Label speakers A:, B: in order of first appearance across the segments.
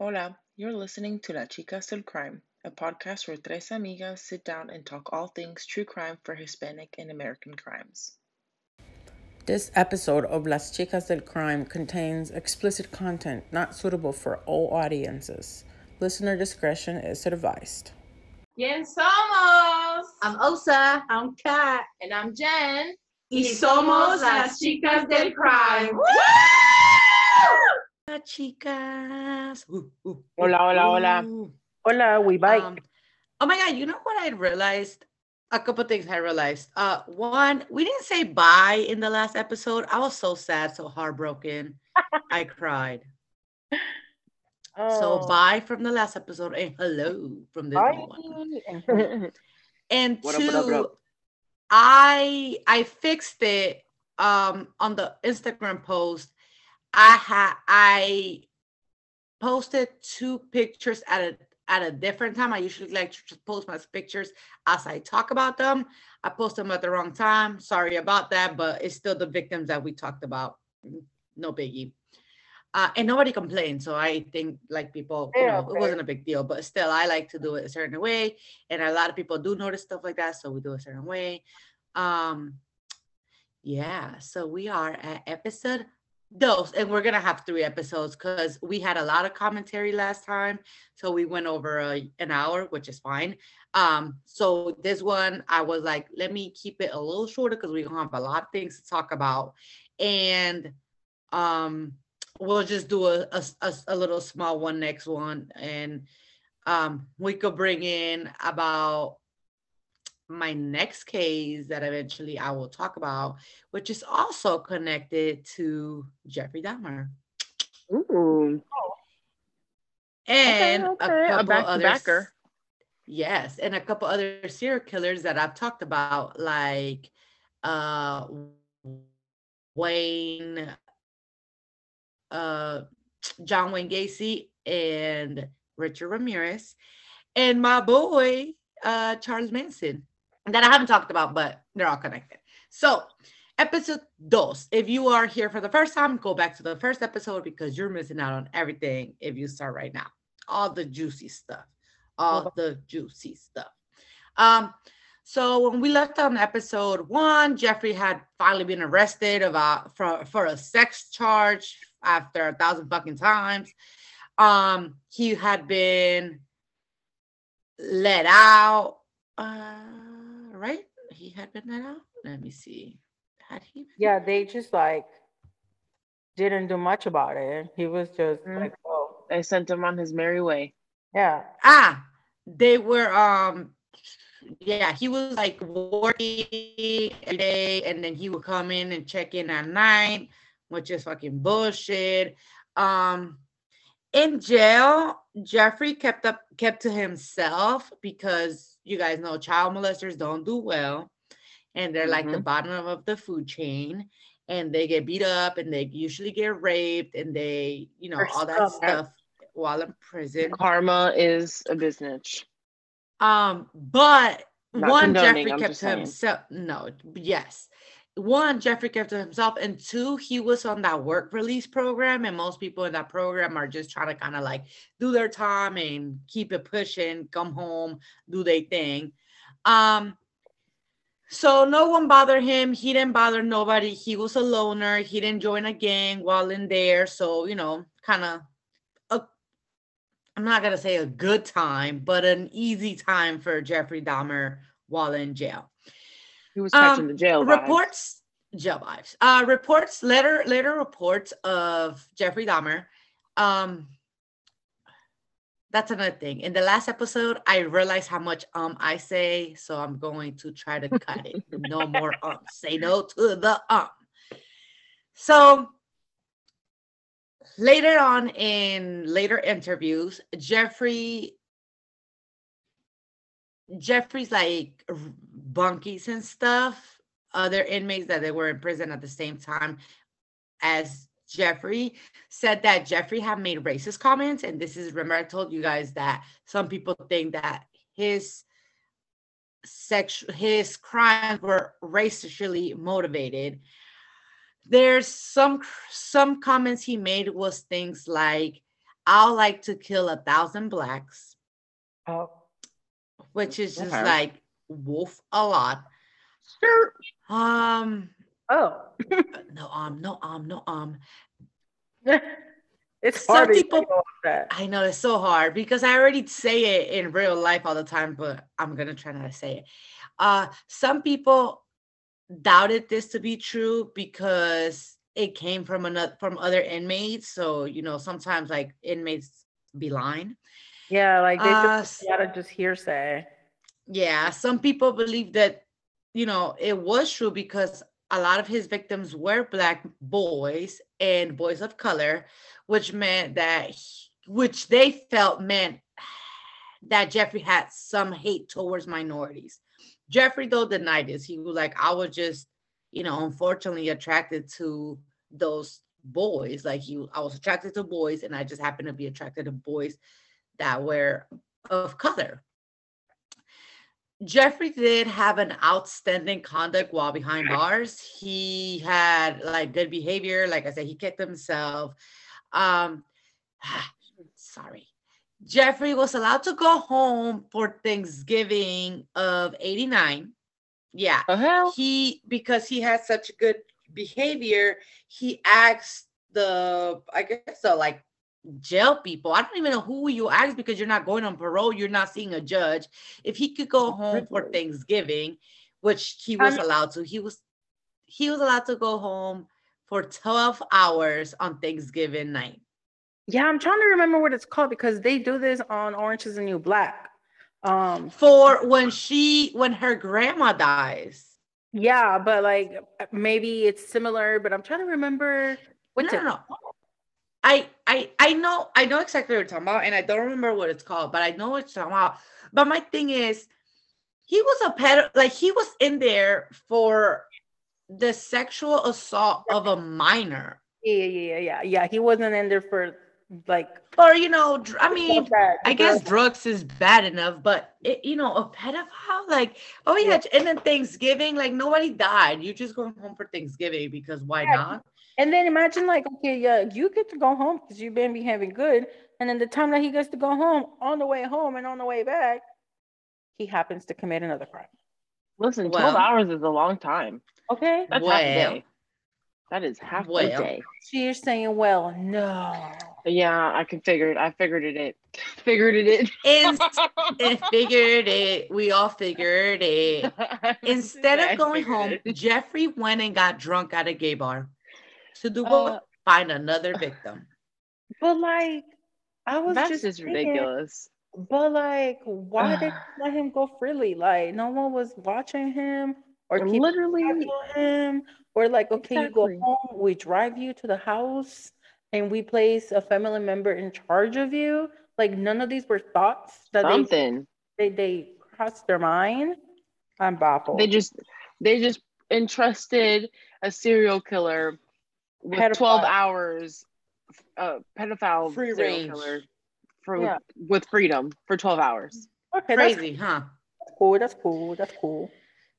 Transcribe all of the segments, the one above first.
A: Hola, you're listening to La Chicas del Crime, a podcast where tres amigas sit down and talk all things true crime for Hispanic and American crimes.
B: This episode of Las Chicas del Crime contains explicit content not suitable for all audiences. Listener discretion is advised.
C: ¿Quién somos?
D: I'm Osa.
E: I'm Kat.
C: And I'm Jen.
E: Y somos las chicas del crime.
B: Hola, chicas. Uh, uh,
A: Hola, hola, hola.
B: uh.
D: Hola, we bite.
B: Um, oh my god, you know what I realized? A couple things I realized. Uh one, we didn't say bye in the last episode. I was so sad, so heartbroken. I cried. So
D: Oh.
B: bye from the last episode and hello from this
D: Bye.
B: one. And
A: What up,
B: two,
A: what up, what up?
B: I I fixed it um on the Instagram post. I had I posted two pictures at a at a different time. I usually like to just post my pictures as I talk about them. I post them at the wrong time. Sorry about that, but it's still the victims that we talked about. Mm, No biggie. Uh, and nobody complained, so I think like people, you know,
D: okay.
B: it wasn't a big deal. But still, I like to do it a certain way, and a lot of people do notice stuff like that, so we do it a certain way. Um, yeah, so we are at episode dos, and we're gonna have three episodes because we had a lot of commentary last time, so we went over a, an hour, which is fine. Um, so this one, I was like, let me keep it a little shorter because gonna have a lot of things to talk about, and um, we'll just do a a little small one next one, and um, we could bring in about my next case that eventually I will talk about, which is also connected to Jeffrey Dahmer
A: Ooh,
B: and
A: okay.
B: a
A: A
B: couple
A: back-
B: other
A: backer.
B: Yes, and a couple other serial killers that I've talked about, like uh Wayne, uh John Wayne Gacy and Richard Ramirez, and my boy uh Charles Manson that I haven't talked about, but they're all connected. So episode dos. If you are here for the first time, go back to the first episode because you're missing out on everything if you start right now. All the juicy stuff. All the juicy stuff. Um, so when we left on episode one, Jeffrey had finally been arrested about for, for a sex charge after a thousand fucking times. Um, he had been let out. Uh, right? He had been let out. Let me see. Had he? been-
D: Yeah, they just like didn't do much about it. He was just
A: Mm.
D: like, oh,
A: I sent him on his merry way.
D: yeah.
B: Ah, they were. Um, yeah, he was like working every day, and then he would come in and check in at night, which is fucking bullshit. Um, in jail, Jeffrey kept up kept to himself because you guys know child molesters don't do well, and they're like the bottom of the food chain, and they get beat up, and they usually get raped, and they, you know,
D: They're
B: all that stuff while in prison.
A: Karma is a business.
B: Um, but
A: Not
B: one Jeffrey
A: I'm
B: kept to himself. No, yes. One, Jeffrey kept to himself, and two, he was on that work release program, and most people in that program are just trying to kind of like do their time and keep it pushing, come home, do their thing. Um, so no one bothered him. He didn't bother nobody. He was a loner. He didn't join a gang while in there. So, you know, kind of a I'm not gonna say a good time, but an easy time for Jeffrey Dahmer while in jail.
A: He was catching
B: Um,
A: the jail vibes.
B: reports jail vibes. Uh reports later later reports of Jeffrey Dahmer. Um that's another thing. In the last episode, I realized how much um I say, so I'm going to try to cut it. No more um. Say no to the um. So later on in later interviews, Jeffrey Jeffrey's like bunkies and stuff, other inmates that they were in prison at the same time as Jeffrey said that Jeffrey had made racist comments. And this is remember, I told you guys that some people think that his sexual his crimes were racially motivated. There's some some comments he made was things like I'll like to kill a thousand blacks,
D: Oh.
B: which is just
F: Okay.
B: like wolf a lot.
F: Sure.
B: Um,
D: Oh.
B: no um, no um, no um.
D: it's
B: Some
D: hard
B: people-. I know it's so hard because I already say it in real life all the time, but I'm gonna try not to say it. Uh, some people doubted this to be true because it came from another from other inmates. So you know, sometimes like inmates be lying.
D: Yeah, like they
B: Uh,
D: just lot of just hearsay.
B: Yeah, some people believe that, you know, it was true because a lot of his victims were black boys and boys of color, which meant that, he- which they felt meant that Jeffrey had some hate towards minorities. Jeffrey, though, denied this. He was like, I was just, you know, unfortunately attracted to those boys. Like, you, I was attracted to boys, and I just happened to be attracted to boys that were of color. Jeffrey did have an outstanding conduct while behind bars. He had like good behavior. Like I said, he kept himself. Um, sorry. Jeffrey was allowed to go home for Thanksgiving of 89. Yeah.
F: Hell?
B: He because he had such good behavior, he asked the I guess the like jail people. I don't even know who you ask because you're not going on parole, you're not seeing a judge. If he could go
F: Oh,
B: home for. Thanksgiving, which he was allowed to, he was he was allowed to go home for 12 hours on Thanksgiving night.
D: Yeah, I'm trying to remember what it's called because they do this on Orange is the New Black. Um,
B: For when she when her grandma dies.
D: yeah, but like maybe it's similar, but I'm trying to remember what's
B: no, no, no. I I I know I know exactly what you're talking about, and I don't remember what it's called, but I know what you're talking about. But my thing is, he was a pet like he was in there for the sexual assault of a minor.
D: Yeah, yeah, yeah, yeah, yeah. He wasn't in there for like.
B: Or you know, dr- I mean,
D: that,
B: I guess drugs is bad enough, but it, you know, a pedophile, like, oh yeah, and then Thanksgiving, like nobody died. You just going home for Thanksgiving because why
D: Yeah,
B: not?
D: And then imagine like, okay, yeah, you get to go home because you've been behaving good, and then the time that he gets to go home, on the way home and on the way back, he happens to commit another crime.
F: Listen, 12 hours is a long time.
D: Okay,
F: That's half a day. That is half a day.
D: so you're saying, well, no.
F: Yeah, I can figure it. I figured it. it. Figured it.
B: And, and figured it. We all figured it. Instead of going home,
F: it.
B: Jeffrey went and got drunk at a gay bar to do
D: Uh,
B: what? Find another victim.
D: But like, I was
F: that's
D: just
F: just
D: thinking,
F: ridiculous.
D: But like, why did you let him go freely? Like, no one was watching him or keeping
F: Literally,
D: tabs him, or like, okay, you go home, we drive you to the house, and we place a family member in charge of you. Like, none of these were thoughts that they
F: something.
D: they they crossed their mind. I'm baffled.
F: They just, they just entrusted a serial killer with
D: Pedophile.
F: 12 hours, uh, pedophile
B: Free
F: serial
B: range.
F: killer for
D: Yeah.
F: with freedom for 12 hours.
D: okay, that's
B: Crazy, huh?
D: cool. That's cool. That's cool.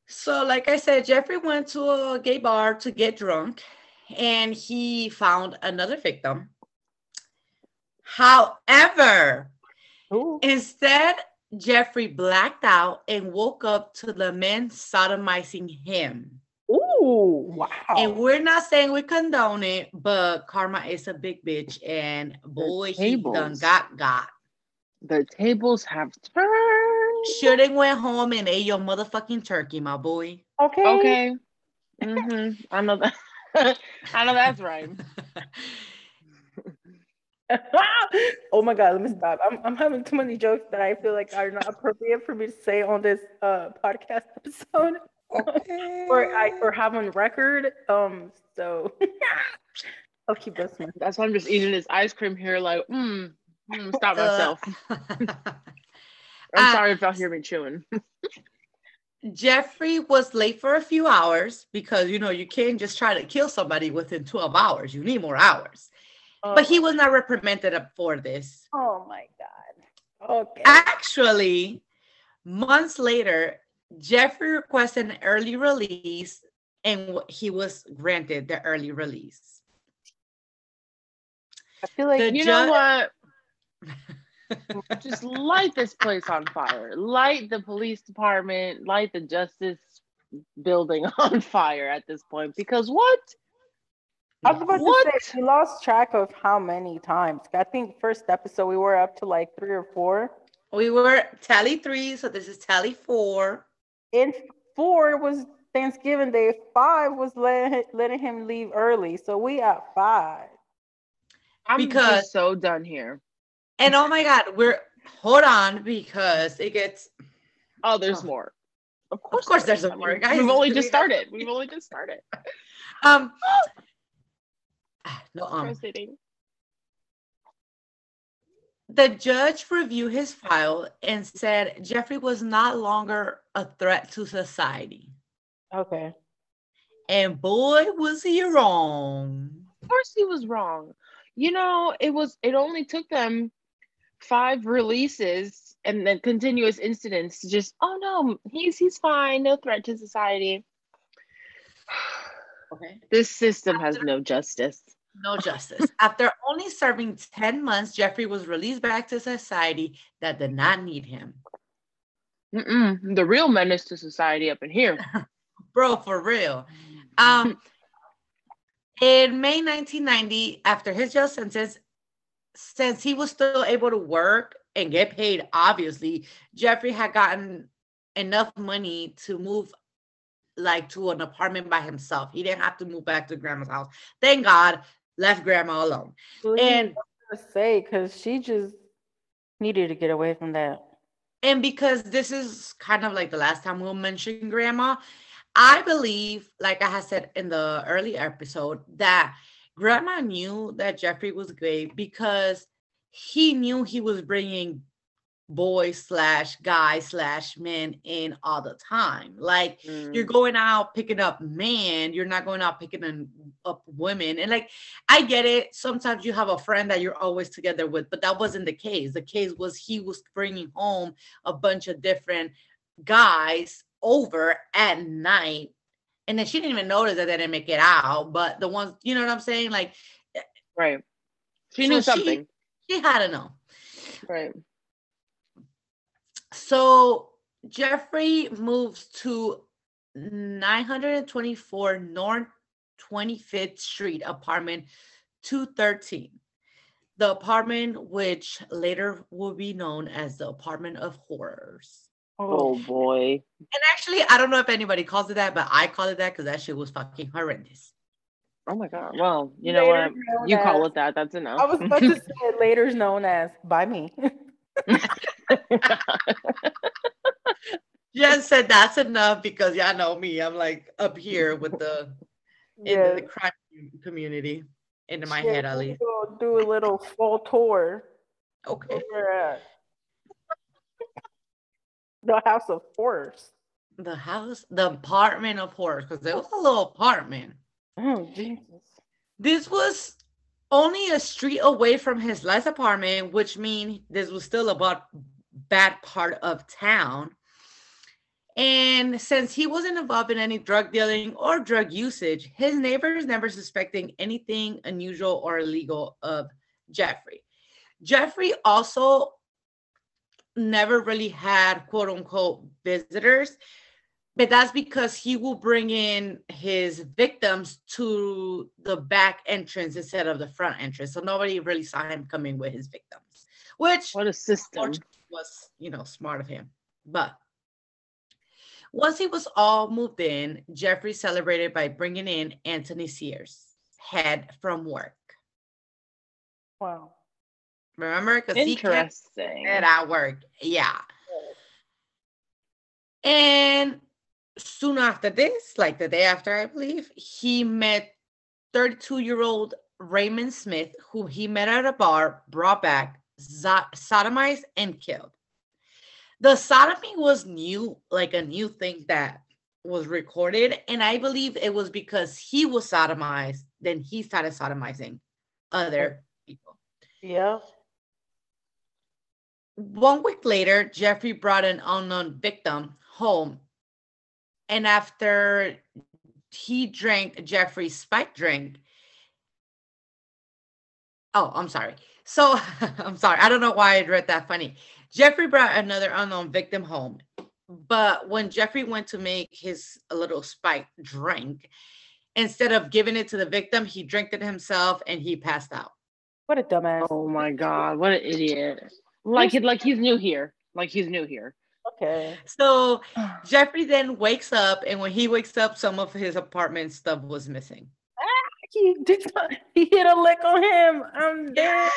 B: So, like I said, Jeffrey went to a gay bar to get drunk and he found another victim. However,
D: Ooh.
B: instead, Jeffrey blacked out and woke up to the men sodomizing him.
D: Ooh, wow.
B: And we're not saying we condone it, but karma is a big bitch, and boy, he done got got.
F: The tables have turned.
B: Should've went home and ate your motherfucking turkey, my boy.
D: okay.
F: Okay. hmm I know that. I know that's right.
D: oh my god, let me stop. I'm I'm having too many jokes that I feel like are not appropriate for me to say on this uh podcast episode or I or have on record. Um so I'll keep this one.
F: That's why I'm just eating this ice cream here, like, mm, mm, stop myself.
B: Uh,
F: I'm
B: uh,
F: sorry if y'all hear me chewing.
B: Jeffrey was late for a few hours because you know you can't just try to kill somebody within 12 hours. You need more hours. But he was not reprimanded for this.
D: Oh my god. Okay.
B: Actually, months later, Jeffrey requested an early release and he was granted the early release.
D: I feel like
B: the
F: You
B: ju-
F: know what? Just light this place on fire. Light the police department, light the justice building on fire at this point. Because what?
D: I was about
F: What?
D: to say we lost track of how many times. I think first episode we were up to like three or four.
B: We were tally three, so this is tally four.
D: And four was Thanksgiving Day. Five was letting letting him leave early. So we at five.
F: I'm
B: Because-
F: just so done here.
B: And oh my god, we're hold on because it gets
F: Oh, there's
B: Oh.
F: more. Of
B: of
F: course,
B: course
F: there
B: there's
F: is.
B: some
F: I
B: more guys.
F: We've only just started. We've only just started.
B: Um no um
F: Proceeding.
B: The judge reviewed his file and said Jeffrey was not longer a threat to society.
D: Okay.
B: And boy was he wrong.
F: Of course he was wrong. You know, it was it only took them five releases and then continuous incidents to just, oh no, he's he's fine, no threat to society.
B: Okay.
F: This system has no justice.
B: No justice. After only serving 10 months, Jeffrey was released back to society that did not need him.
F: Mm-mm. The real menace to society up in here.
B: Bro, for real. Um, in May 1990, after his jail sentence, since he was still able to work and get paid, obviously, Jeffrey had gotten enough money to move like to an apartment by himself. He didn't have to move back to grandma's house. Thank God, left grandma alone.
D: Please,
B: And
D: I was gonna say because she just needed to get away from that.
B: and because this is kind of like the last time we'll mention grandma, I believe, like I had said in the early episode, that grandma knew that Jeffrey was gay because he knew he was bringing boys slash guys slash men in all the time. Like you're
F: Mm.
B: going out picking up men, you're not going out picking up women. And like, I get it. Sometimes you have a friend that you're always together with, but that wasn't the case. The case was he was bringing home a bunch of different guys over at night. And then she didn't even notice that they didn't make it out. But the ones, you know what I'm saying? Like,
F: Right. She
B: So
F: knew
B: she-
F: something.
B: she had to know.
F: Right.
B: So Jeffrey moves to 924 North 25th Street, apartment 213. The apartment, which later will be known as the apartment of horrors.
F: Oh, oh boy.
B: And actually, I don't know if anybody calls it that, but I call it that because that shit was fucking horrendous.
F: Oh my god. Well, you know
D: Later
F: what?
D: known
F: You call it that. That's enough.
D: I was about to say later is known as by me.
B: Jen said that's enough because y'all know me. I'm like up here with the in the crime community, into my
D: Yeah,
B: head
D: We'll Do a little full tour
B: Okay.
D: the House of Horrors.
B: The house, the apartment of horrors, because it was a little apartment.
D: Oh Jesus!
B: This was only a street away from his last apartment, which means this was still a bad, part of town. And since he wasn't involved in any drug dealing or drug usage, his neighbors never suspecting anything unusual or illegal of Jeffrey. Jeffrey also never really had quote unquote visitors, but that's because he will bring in his victims to the back entrance instead of the front entrance. So nobody really saw him coming with his victims, which
F: what a system.
B: Fortunately, was you know smart of him. But once he was all moved in jeffrey celebrated by bringing in anthony sears head from work.
D: Wow.
B: remember? Because he kept
F: Interesting.
B: it at work. Yeah. And soon after this like the day after i believe he met 32 year old raymond smith who he met at a bar brought back zo- sodomized and killed the sodomy was new like a new thing that was recorded and i believe it was because he was sodomized then he started sodomizing other people
D: Yeah.
B: one week later, Jeffrey brought an unknown victim home. And after he drank Jeffrey's spike drink, oh, I'm sorry. So I'm sorry, I don't know why I read that funny. Jeffrey brought another unknown victim home, but when Jeffrey went to make his little spike drink, instead of giving it to the victim, he drank it himself and he passed out.
D: What a dumbass!
F: Oh my god, what an idiot! Like he, like he's new here. Like he's new here.
D: Okay.
B: So Jeffrey then wakes up, and when he wakes up, some of his apartment stuff was missing
D: he did not, he hit a lick on him. I'm dead.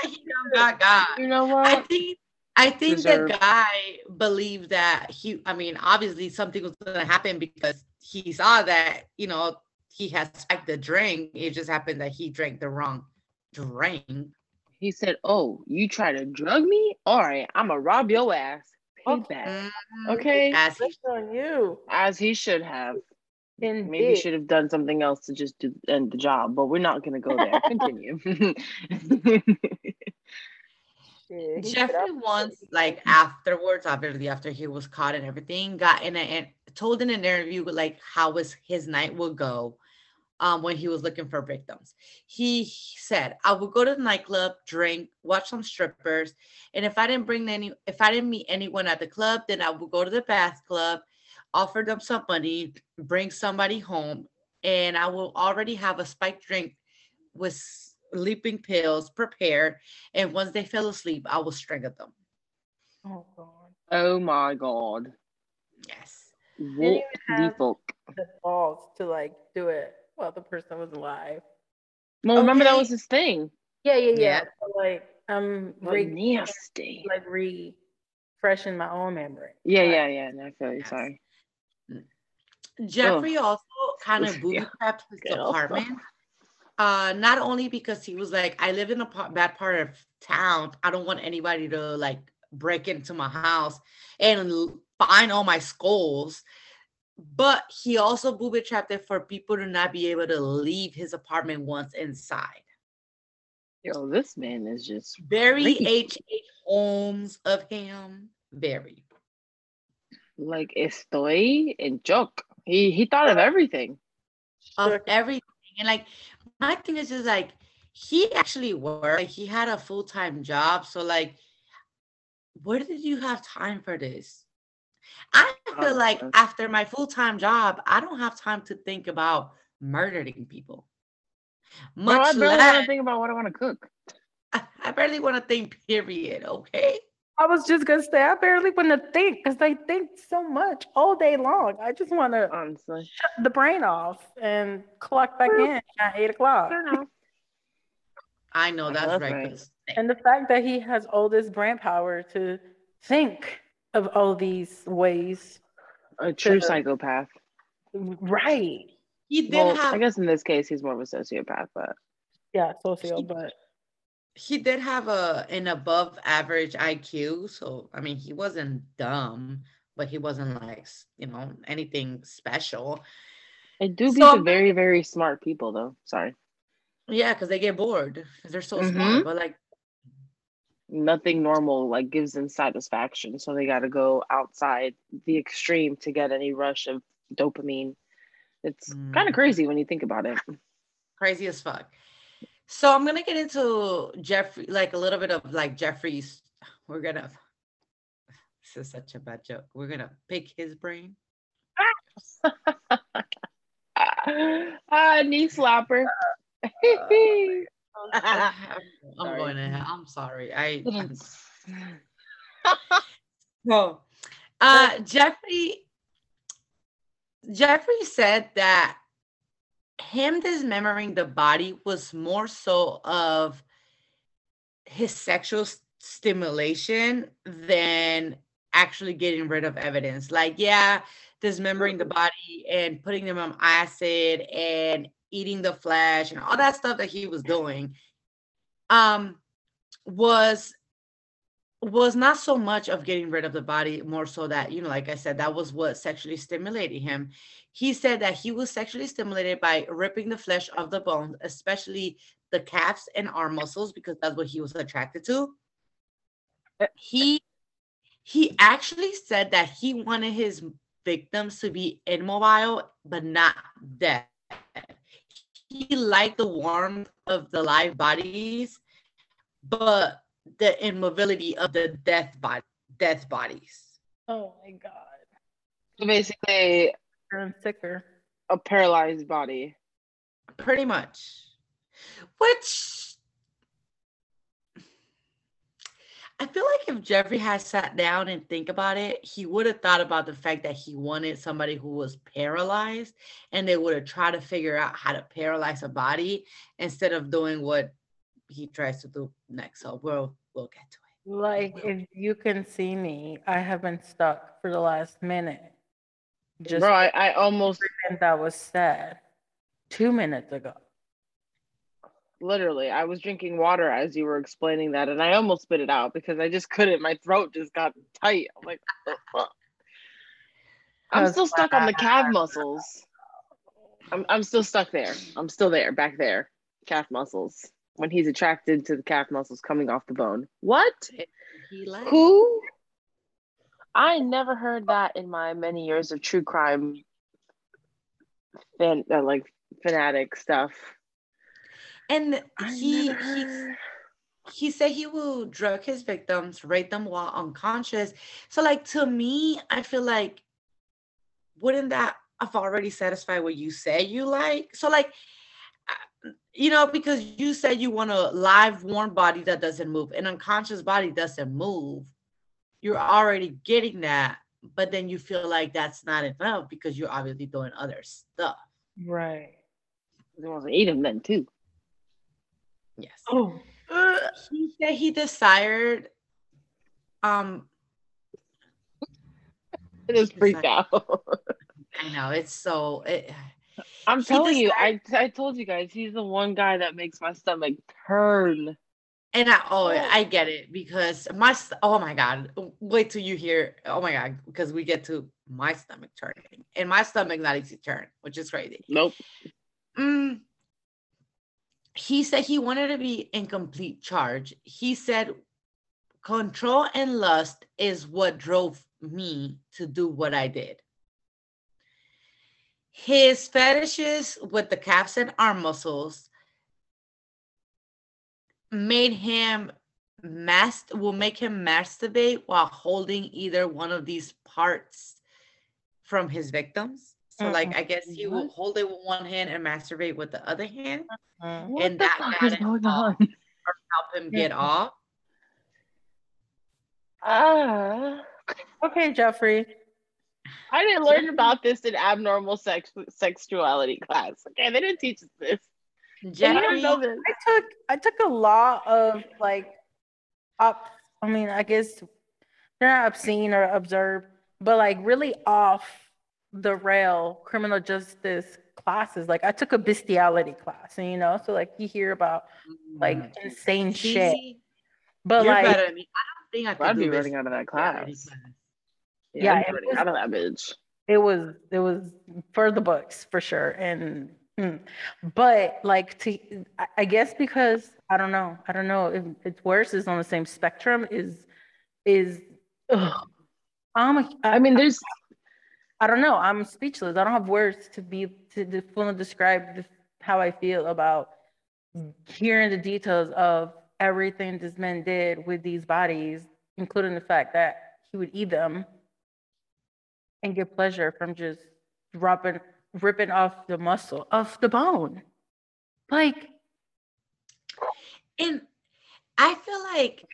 B: Yeah, God.
F: You know what?
B: I think I think the guy believed that he I mean, obviously something was gonna happen because he saw that, you know, he has spiked the drink. It just happened that he drank the wrong drink.
F: He said, Oh, you try to drug me? All right, I'm gonna rob your ass. Payback.
D: Oh,
F: okay.
B: Mm,
F: okay.
B: As he,
D: on you.
F: As he should have been
D: maybe
F: should have done something else to just do end the job, but we're not gonna go there. Continue.
B: Jeffrey once, like afterwards, obviously after he was caught and everything, got in and told in an interview like how was his night would go, um, when he was looking for victims. He said, I would go to the nightclub, drink, watch some strippers. And if I didn't bring any, if I didn't meet anyone at the club, then I would go to the bath club offer them some money, bring somebody home, and I will already have a spiked drink with sleeping pills prepared. And once they fell asleep, I will strangle them.
D: Oh, God.
F: Oh, my God.
B: Yes.
F: What the fuck?
D: The balls to like do it while the person was alive.
F: Well, okay. remember that was his thing.
D: Yeah, yeah, yeah.
B: yeah.
D: So, like, I'm re-
F: nasty.
D: Like, refreshing my own memory.
F: Yeah, yeah, yeah. No, I feel you.
B: Yes.
F: Sorry. Oh.
B: Jeffrey oh. also kind of booby
F: yeah.
B: trapped his apartment. Uh, not only because he was like, I live in a p- bad part of town. I don't want anybody to like break into my house and find all my skulls. But he also booby trapped it for people to not be able to leave his apartment once inside.
F: Yo, this man is just
B: very H. H. Holmes of him. Very.
F: Like estoy and joke. He he thought of everything.
B: Of everything. And like my thing is just like he actually worked. Like, he had a full time job. So like, where did you have time for this? I feel
F: oh,
B: like after my full time job, I don't have time to think about murdering people.
F: Much no,
B: I
F: barely less, want to think about what I want to cook.
B: I, I barely want to think. Period. Okay.
D: I was just gonna say I barely want to think because they think so much all day long. I just want to shut the brain off and clock back in at eight o'clock.
F: I know
B: that's
F: I
B: right.
D: And the fact that he has all this brain power to think of all these ways.
F: A true
D: to,
F: psychopath.
D: Right.
B: He did
F: well,
B: have
F: I guess in this case he's more of a sociopath, but
D: yeah, sociopath. but
B: he did have a an above average IQ, so I mean he wasn't dumb, but he wasn't like you know anything special.
F: It do be
B: so,
F: very very smart people though. Sorry.
B: Yeah, because they get bored because they're so
F: mm-hmm.
B: smart, but like
F: nothing normal like gives them satisfaction, so they got to go outside the extreme to get any rush of dopamine. It's
B: mm.
F: kind of mm-hmm. crazy when you think about it.
B: Crazy as fuck. So I'm gonna get into Jeffrey, like a little bit of like Jeffrey's. We're gonna. This is such a bad joke. We're gonna pick his brain.
F: ah, knee slapper.
B: Uh, I'm,
F: I'm
B: going to. I'm sorry. I. so, uh, Jeffrey. Jeffrey said that him dismembering the body was more so of his sexual st- stimulation than actually getting rid of evidence. Like, yeah, dismembering the mm-hmm. body and putting them on acid and eating the flesh and all that stuff that he was doing um was was not so much of getting rid of the body, more so that, you know, like I said, that was what sexually stimulated him. He said that he was sexually stimulated by ripping the flesh of the bones, especially the calves and arm muscles, because that's what he was attracted to. Eh, he he actually said that he wanted his victims to be immobile but not dead. He liked the warmth of the live bodies, but immobility of the death body, death bodies.
D: Oh my god.
F: So basically,
D: I'm sicker.
F: a paralyzed body.
B: Pretty much. Which I feel like if Jeffrey had sat down and think about it, he would have thought about the fact that he wanted somebody who was paralyzed and they would have tried to figure out how to paralyze a body instead of doing what he tries to do next. So we'll we'll get to it.
D: Like if you can see me, I have been stuck for the last minute. Just
F: Bro, I, I almost
D: and that was said two minutes ago.
F: literally I was drinking water as you were explaining that, and I almost spit it out because I just couldn't. My throat just got tight. I'm like, I'm still stuck on the calf muscles. I'm I'm still stuck there. I'm still there, back there. Calf muscles. When he's attracted to the calf muscles coming off the bone. What?
B: He
F: Who? I never heard that in my many years of true crime fan uh, like fanatic stuff.
B: and
F: I
B: he
F: never
B: he he said he will drug his victims, rape them while unconscious. So, like to me, I feel like wouldn't that have already satisfied what you say you like? So, like, you know, because you said you want a live, warm body that doesn't move, an unconscious body doesn't move. You're already getting that, but then you feel like that's not enough because you're obviously doing other stuff.
D: Right.
F: He wants to eat him then too.
B: Yes.
D: Oh.
B: he said he desired um
F: It is freaked out.
B: I know it's so it,
F: I'm telling you, I I told you guys, he's the one guy that makes my stomach turn.
B: and I oh I get it because my oh my god wait till you hear oh my god because we get to my stomach turning and my stomach not easy to turn which is crazy.
F: Nope.
B: Mm. He said he wanted to be in complete charge. He said control and lust is what drove me to do what I did. His fetishes with the calves and arm muscles made him mast will make him masturbate while holding either one of these parts from his victims. So like I guess he will hold it with one hand and masturbate with the other hand
D: Mm.
F: What
B: And
F: the
B: that
F: fuck
B: got
F: is
B: it
F: going
B: all.
F: on?
B: help him get off.
F: Ah,
D: Okay, Jeffrey.
F: I didn't learn about this in abnormal sex sexuality class. Okay, they didn't teach us this. I
B: Jeffrey,
F: didn't know this.
D: I took I took a lot of like up I mean, I guess they're not obscene or observed, but like really off the rail criminal justice classes. Like I took a bestiality class, and you know, so like you hear about mm. like insane
B: See,
D: shit. But
B: you're
D: like
B: better than me. I don't think I could
F: I'd be running out of that class. Yeah,
D: Yeah, was-
F: out of that bitch.
D: it was it was for the books for sure and mm. but like to I- i guess because i don't know i don't know if it's worse is on the same spectrum is is ugh. i'm a,
F: I mean, there's
D: i don't know i'm speechless i don't have words to be to, to fully describe the, how i feel about hearing the details of everything this man did with these bodies including the fact that he would eat them and get pleasure from just dropping, ripping off the muscle off the bone. Like
B: And I feel like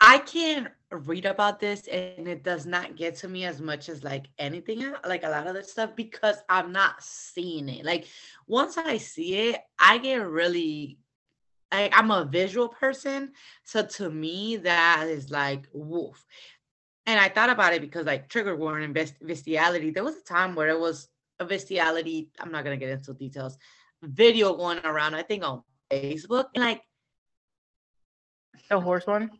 B: I can read about this and it does not get to me as much as like anything like a lot of this stuff because I'm not seeing it. Like once I see it, I get really like I'm a visual person. So to me, that is like woof. And I thought about it because like trigger warning, best bestiality. There was a time where it was a bestiality. I'm not gonna get into details. Video going around, I think on Facebook, and like
D: a horse one.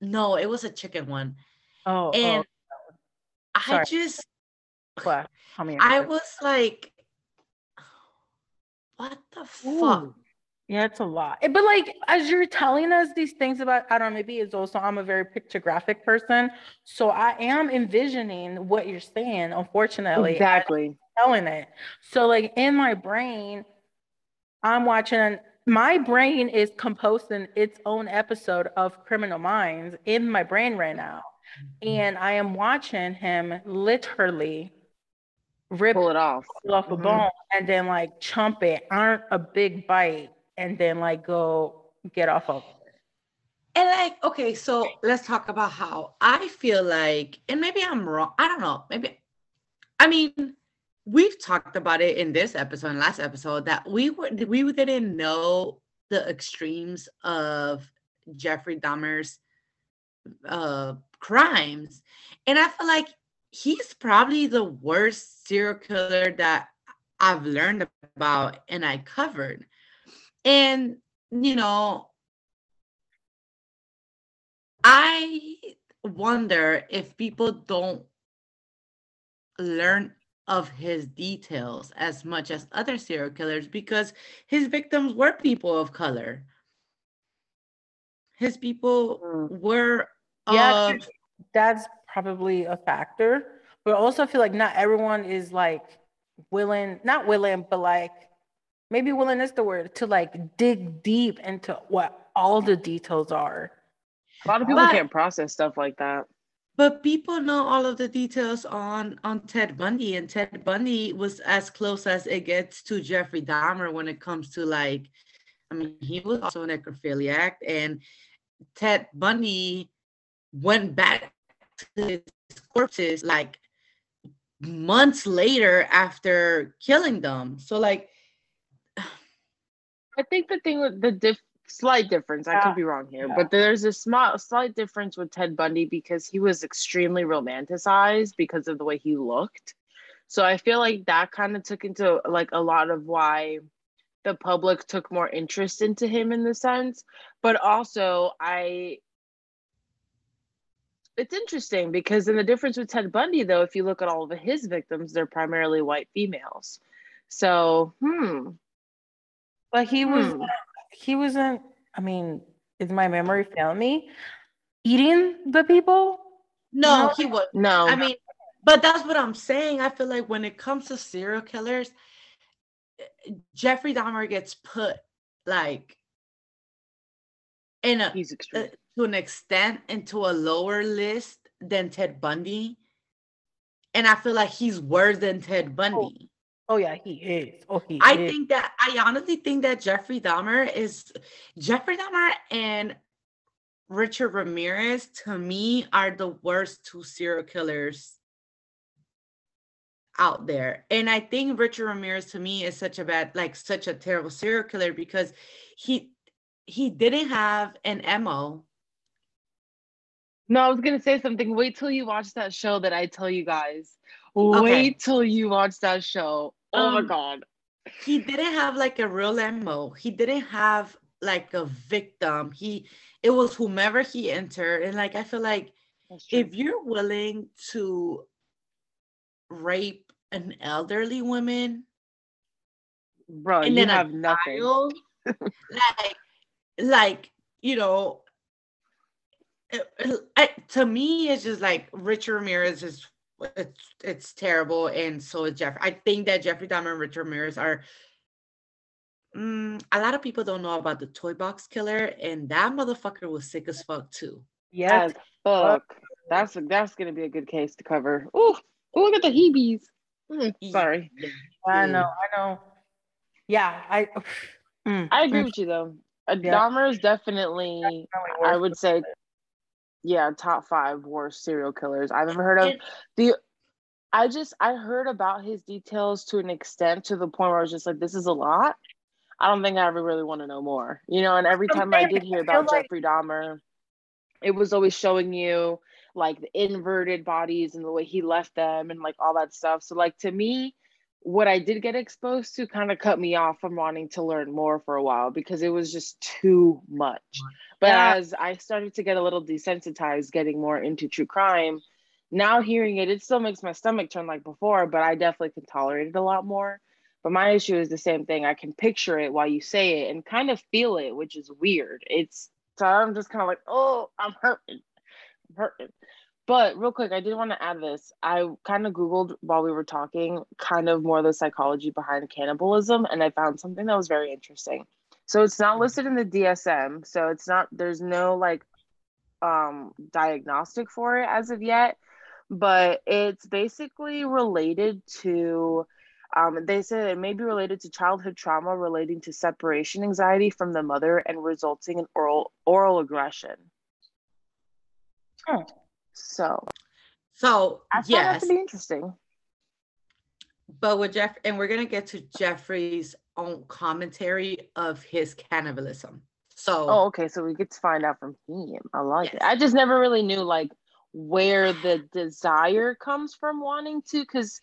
B: no, it was a chicken one.
D: Oh,
B: And I just
D: oh class. How?
B: I was like, what the fuck?
D: Yeah, it's a lot. Eh, But like as you're telling us these things about, I don't know, maybe it's also I'm a very pictographic person. So I am envisioning what you're saying, unfortunately.
F: exactly.
D: telling it. So like in my brain, I'm watching my brain is composing its own episode of Criminal Minds in my brain right now. Mm-hmm. And I am watching him literally rip
F: pull it off
D: off a mm-hmm. bone and then like chomp it, aren't a big bite, and then like go get off of it.
B: And like, okay, so let's talk about how I feel like, and maybe I'm wrong. I don't know. Maybe, I mean, we've talked about it in this episode and last episode that we were we didn't know the extremes of Jeffrey Dahmer's uh, crimes, and I feel like he's probably the worst serial killer that I've learned about and I covered. And you know, I wonder if people don't learn of his details as much as other serial killers because his victims were people of color. His people mm. were yeah,
D: of, that's probably a factor. But also I feel like not everyone is like willing, not willing, but like maybe willing is the word to like dig deep into what all the details are.
F: A lot of people but, can't process stuff like that
B: but people know all of the details on on Ted Bundy, and Ted Bundy was as close as it gets to Jeffrey Dahmer when it comes to like, I mean, he was also an necrophiliac, and Ted Bundy went back to his corpses like months later after killing them. So like,
F: I think the thing with the diff slight difference. Yeah. I could be wrong here, yeah. but there's a small slight difference with Ted Bundy because he was extremely romanticized because of the way he looked. So I feel like that kind of took into like a lot of why the public took more interest into him in the sense. But also I it's interesting because in the difference with Ted Bundy though, if you look at all of his victims, they're primarily white females. So, hmm.
D: But he was hmm he wasn't, I mean, is my memory failing me? Eating the people?
B: No, no, he was no. I mean, but that's what I'm saying. I feel like when it comes to serial killers, Jeffrey Dahmer gets put like in a
F: he's. Uh,
B: to an extent into a lower list than Ted Bundy. And I feel like he's worse than Ted Bundy.
D: Oh yeah, he is. Oh, he
B: I
D: is.
B: think that I honestly think that Jeffrey Dahmer is Jeffrey Dahmer and Richard Ramirez to me are the worst two serial killers out there. And I think Richard Ramirez to me is such a bad, like such a terrible serial killer because he he didn't have an MO.
F: No, I was gonna say something. Wait till you watch that show that I tell you guys. Wait okay. till you watch that show. Oh um, my god.
B: He didn't have like a real MO. He didn't have like a victim. He it was whomever he entered. And like I feel like if you're willing to rape an elderly woman,
F: bro, and you have nothing. Child,
B: like, like you know, it, it, to me, it's just like Richard Ramirez is it's it's terrible, and so is Jeff. I think that Jeffrey Dahmer and Richard Ramirez are. Mm, a lot of people don't know about the toy box killer, and that motherfucker was sick as fuck too.
F: Yes, fuck. That's that's gonna be a good case to cover. Oh, look at the heebies. Mm, sorry.
D: Yeah. I know. I know. Yeah, I.
F: Mm, I agree mm. with you though. Uh, yeah. Dahmer is definitely, definitely I would say, yeah, top five worst serial killers I've ever heard of. The I just I heard about his details to an extent to the point where I was just like, this is a lot. I don't think I ever really want to know more. You know, and every time I did hear about like- Jeffrey Dahmer, it was always showing you like the inverted bodies and the way he left them and like all that stuff. So like to me, what I did get exposed to kind of cut me off from wanting to learn more for a while because it was just too much. But yeah. as I started to get a little desensitized, getting more into true crime, now hearing it, it still makes my stomach turn like before, but I definitely can tolerate it a lot more. But my issue is the same thing. I can picture it while you say it and kind of feel it, which is weird. It's so I'm just kind of like, oh, I'm hurting. I'm hurting. But real quick, I did want to add this. I kind of Googled while we were talking, kind of more the psychology behind cannibalism, and I found something that was very interesting. So it's not listed in the DSM. So it's not there's no like um diagnostic for it as of yet, but it's basically related to um, they said it may be related to childhood trauma relating to separation anxiety from the mother and resulting in oral oral aggression. So,
B: So
F: I found that
B: yes,
F: to be interesting.
B: but with Jeff, and we're gonna get to Jeffrey's own commentary of his cannibalism. So
F: Oh, okay. So we get to find out from him. I like it. I just never really knew like where the desire comes from wanting to, because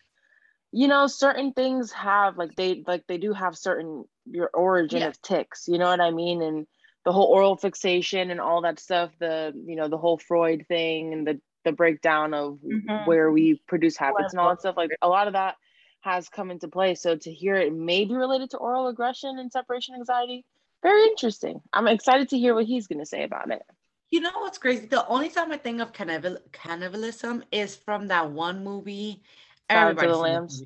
F: you know, certain things have like they like they do have certain your origin
B: Yeah.
F: of ticks. You know what I mean? And the whole oral fixation and all that stuff. The you know the whole Freud thing and the the breakdown of
D: Mhm.
F: where we produce habits and all that stuff. Like a lot of that has come into play. So to hear it may be related to oral aggression and separation anxiety, very interesting. I'm excited to hear what he's going to say about it.
B: You know what's crazy? The only time I think of cannibal- cannibalism is from that one movie.
F: Silence of the
B: Everybody's seen this
F: Lambs?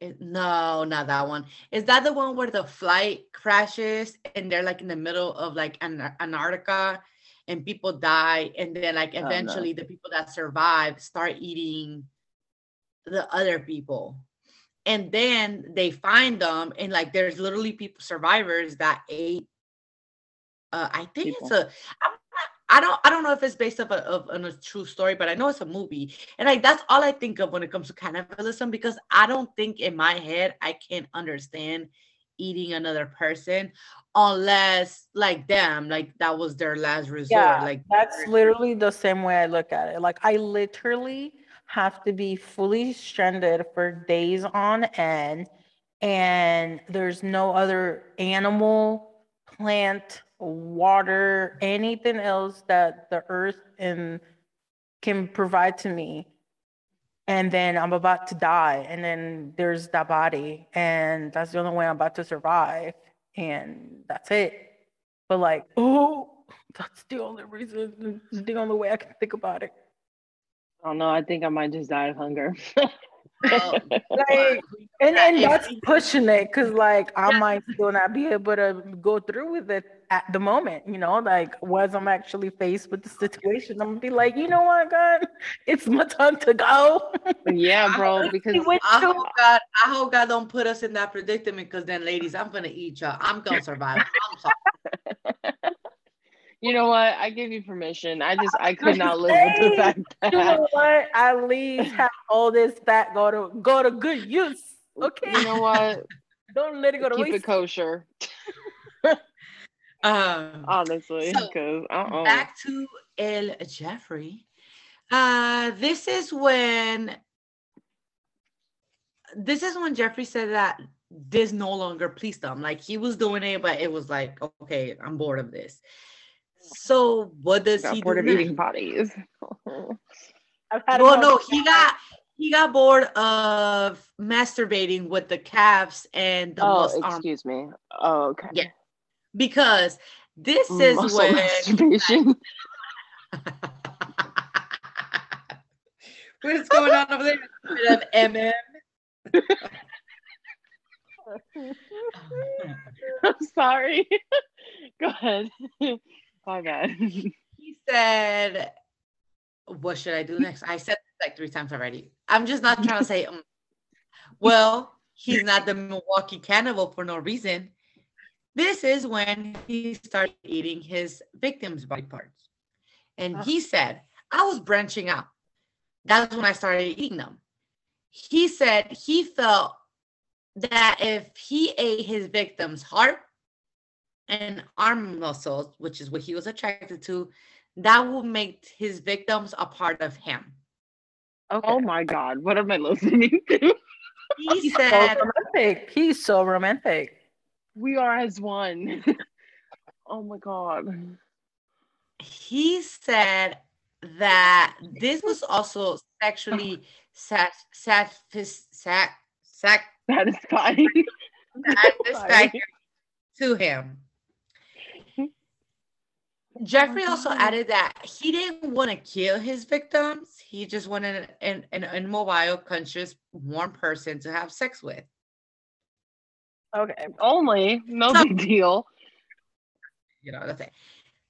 B: It- no, not that one. Is that the one where the flight crashes and they're like in the middle of like An- Antarctica and people die and then like
F: Oh, no.
B: eventually the people that survive start eating the other people. And then they find them and like there's literally people survivors that ate uh, I think it's a. I'm not, I don't. I don't know if it's based off of on a true story, but I know it's a movie, and like that's all I think of when it comes to cannibalism because I don't think in my head I can understand eating another person unless like them, like that was their last resort.
D: Yeah,
B: like
D: that's literally the same way I look at it. Like I literally have to be fully stranded for days on end, and there's no other animal, plant, water, anything else that the earth and can provide to me. And then I'm about to die, and then there's that body, and that's the only way I'm about to survive, and that's it. But like, oh, that's the only reason, it's the only way I can think about it.
F: I don't know. I think I might just die of hunger.
B: Oh,
D: Like, and and that's pushing it, cause like I might still not be able to go through with it at the moment, you know. Like, once I'm actually faced with the situation, I'm gonna be like, you know what, God, it's my time to go.
F: yeah, bro. Because
B: I hope God, I hope God don't put us in that predicament because then, ladies, I'm gonna eat y'all. I'm gonna survive. I'm sorry.
F: you know what? I give you permission. I just I could not live with the
D: Hey,
F: fact
D: you
F: that
D: know what? At least have all this fat go to go to good use. Okay,
F: you know what?
D: don't let it go to
F: Keep
D: waste.
F: it kosher,
B: Um,
F: honestly.
B: So,
F: Because uh-uh.
B: back to El Jeffrey. Uh, this is when this is when Jeffrey said that this no longer pleased him. Like he was doing it, but it was like, okay, I'm bored of this. So what does
F: got
B: he
F: bored
B: do
F: of
B: next?
F: eating bodies.
D: I've had
B: Well,
D: enough.
B: no, he got he got bored of masturbating with the calves and the
F: oh,
B: muscle arm
F: excuse me. Oh, okay.
B: Yeah. because this is
F: Muscle
B: when
F: masturbation.
B: What's going on over there? Bit of MM.
F: I'm sorry. Go ahead. My bad.
B: He said, "What should I do next?" I said like three times already. I'm just not trying to say, um, "Well, he's not the Milwaukee cannibal for no reason." This is when he started eating his victims' body parts, and he said, "I was branching out. That's when I started eating them." He said he felt that if he ate his victim's heart and arm muscles, which is what he was attracted to, that will make his victims a part of him.
D: Oh okay.
F: Oh my god, what am I listening to?
B: He
D: so
B: said,
D: romantic. He's so romantic.
F: We are as one. oh my god.
B: he said that this was also sexually sat, sat, sat, sat,
F: Satisfying.
B: satisfactory to him. Jeffrey oh, also added that he didn't want to kill his victims. He just wanted an, an, an immobile, conscious, warm person to have sex with.
D: Okay.
F: Only, no big deal.
B: You know, that's it.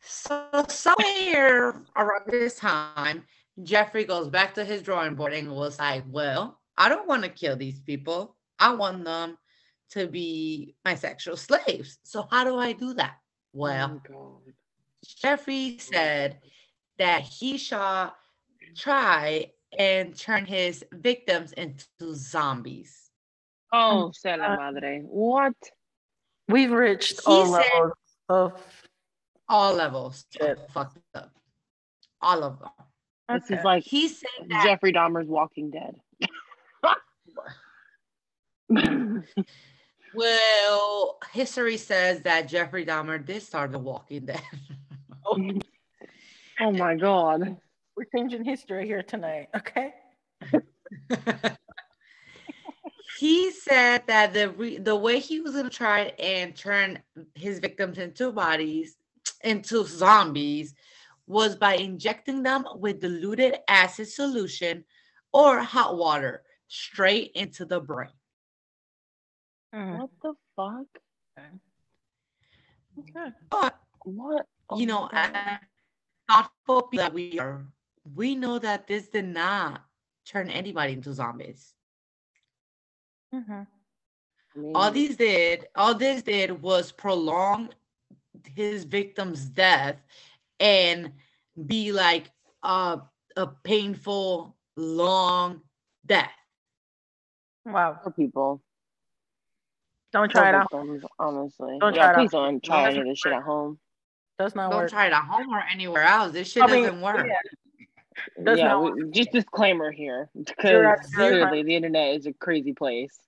B: So somewhere around this time, Jeffrey goes back to his drawing board and was like, Well, I don't want to kill these people. I want them to be my sexual slaves. So how do I do that? Oh, well,
F: Oh
B: Jeffrey said that he shall try and turn his victims into zombies.
F: Oh, mm. sea la madre. What?
D: We've reached
B: He
D: all
B: said-
D: levels of.
B: All levels.
D: Shit.
B: Fucked up. All of them.
F: This
D: Okay.
F: is like
B: He said that
F: Jeffrey Dahmer's Walking Dead.
B: Well, history says that Jeffrey Dahmer did start The Walking Dead.
F: oh my god.
D: We're changing history here tonight. Okay.
B: he said that the re- the way he was gonna try and turn his victims into bodies into zombies was by injecting them with diluted acid solution or hot water straight into the brain.
D: Mm,
F: What the fuck?
D: okay.
B: But
F: What? Oh
B: you know,
F: God.
B: as thoughtful people that we are, we know that this did not turn anybody into zombies.
D: Mhm.
F: I mean,
B: All these did, all this did was prolong his victim's death and be like a, a painful, long death.
D: Wow.
F: For people.
D: Don't try it
F: Poor
D: out.
F: victims, honestly.
D: Don't
F: yeah,
D: try it
F: please
D: out.
F: don't try any of this shit at home.
D: Does not
B: Don't
D: work.
B: try it at home or anywhere else. This shit
D: I
B: doesn't work.
D: yeah. Does
F: yeah,
D: not
F: we, just disclaimer here because
D: out
F: clearly the internet is a crazy place.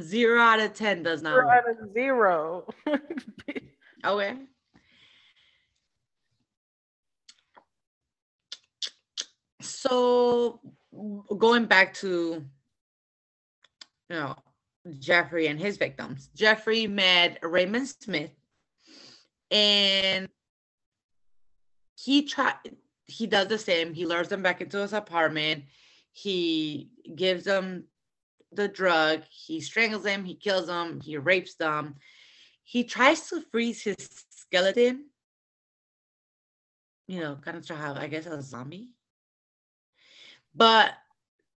B: Zero out of ten does not
D: Zero
B: work.
D: out of zero.
B: Okay. So going back to you know Jeffrey and his victims. Jeffrey met Raymond Smith and he tried he does the same. He lures them back into his apartment. He gives them the drug. He strangles them. He kills them. He rapes them. He tries to freeze his skeleton. You know, kind of try how I guess a zombie. But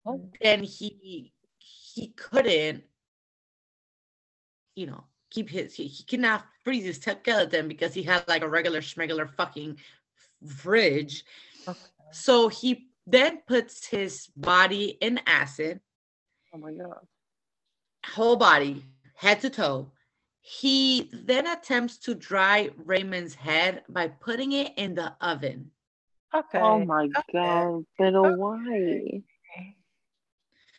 F: Oh.
B: then he he couldn't, you know, keep his he, he could not freeze his skeleton because he had like a regular schmegular fucking fridge.
D: Okay.
B: So he then puts his body in acid,
F: Oh my god.
B: whole body, head to toe. He then attempts to dry Raymond's head by putting it in the oven.
D: Okay.
F: Oh my
D: okay.
F: god. But why?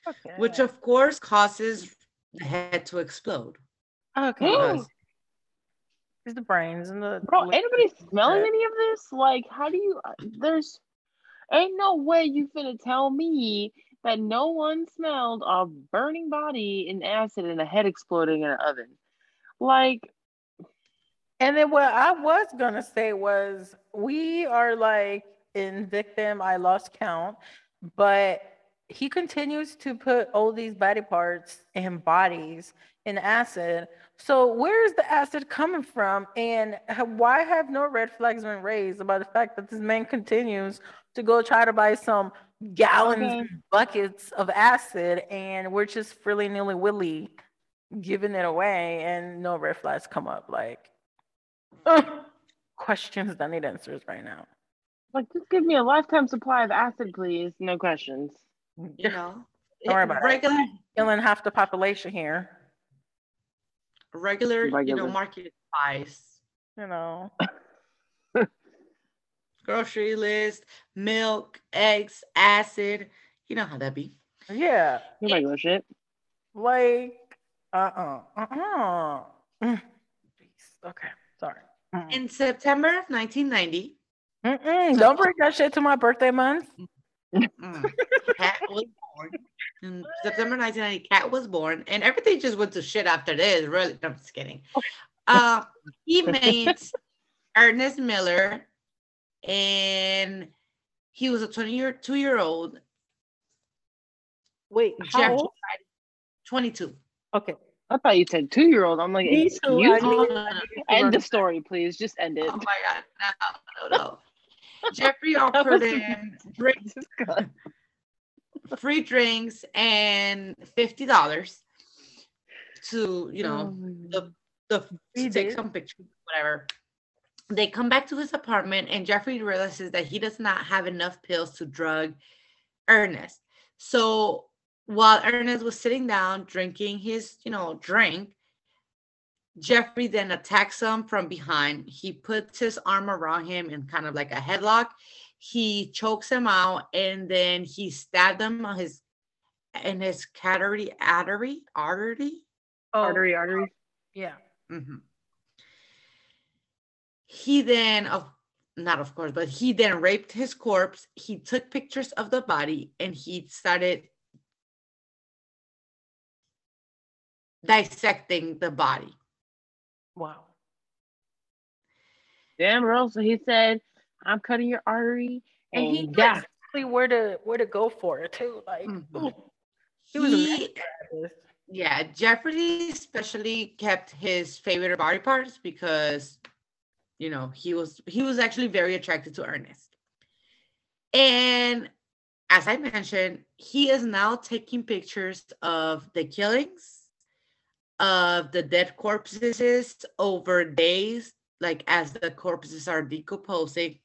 D: Okay.
B: which of course causes the head to explode.
D: okay.
B: because-
D: It's the brains and the.
F: Bro, anybody smelling any of this? Like, how do you? uh, There's, ain't no way you finna tell me that no one smelled a burning body in acid and a head exploding in an oven. Like,
D: And then what I was gonna say was we are like in victim, I lost count, but he continues to put all these body parts and bodies in acid. So where is the acid coming from? And why have no red flags been raised about the fact that this man continues to go try to buy some gallons
F: Okay.
D: buckets of acid and we're just freely nilly willy giving it away and no red flags come up like questions that need answers right now.
F: like just give me a lifetime supply of acid, please. No questions.
B: You know,
D: Don't worry
B: It-
D: about it.
B: regular,
D: Killing half the population here,
B: regular, you know, market spice,
D: you know.
B: grocery list, milk, eggs, acid. You know how that be.
D: Yeah,
F: You regular shit.
D: like uh-uh, uh-uh. Mm. Okay, sorry.
B: In September of 1990,
D: Mm-mm, Don't bring that shit to my birthday month.
B: mm, Cat was born. In September 1990, Cat was born, and everything just went to shit after this. Really, no, I'm just kidding. Uh, he meets Ernest Miller, and he was a 20 year, two year old.
D: Wait, how
B: Jeff
D: old?
B: 22.
D: Okay,
F: I thought you said two year old. I'm like,
D: Me
F: excuse
D: too.
F: you?
D: I need- I need to
F: End the story, please. Just end it.
B: Oh my god, no, no, no. Jeffrey offered
F: was-
B: him
F: Just go.
B: Free drinks and fifty dollars to you know the the to take some pictures, whatever. They come back to his apartment, and Jeffrey realizes that he does not have enough pills to drug Ernest. So while Ernest was sitting down drinking his, you know, drink, Jeffrey then attacks him from behind. He puts his arm around him in kind of like a headlock. He chokes him out, and then he stabbed him on his in his artery, artery, artery.
D: Oh,
F: artery, artery.
D: Yeah.
B: Mhm. He then, of not of course, but he then raped his corpse. He took pictures of the body and he started dissecting the body.
D: Wow.
F: Damn, bro. So he said, I'm cutting your artery.
D: And
F: And,
D: he knew
F: yeah.
D: exactly where to where to go for it too. Like
B: Mhm.
D: he was a
B: He-
D: master
B: yeah, Jeffrey especially kept his favorite body parts because you know he was he was actually very attracted to Ernest. And as I mentioned, he is now taking pictures of the killings, of the dead corpses over days, like as the corpses are decomposing.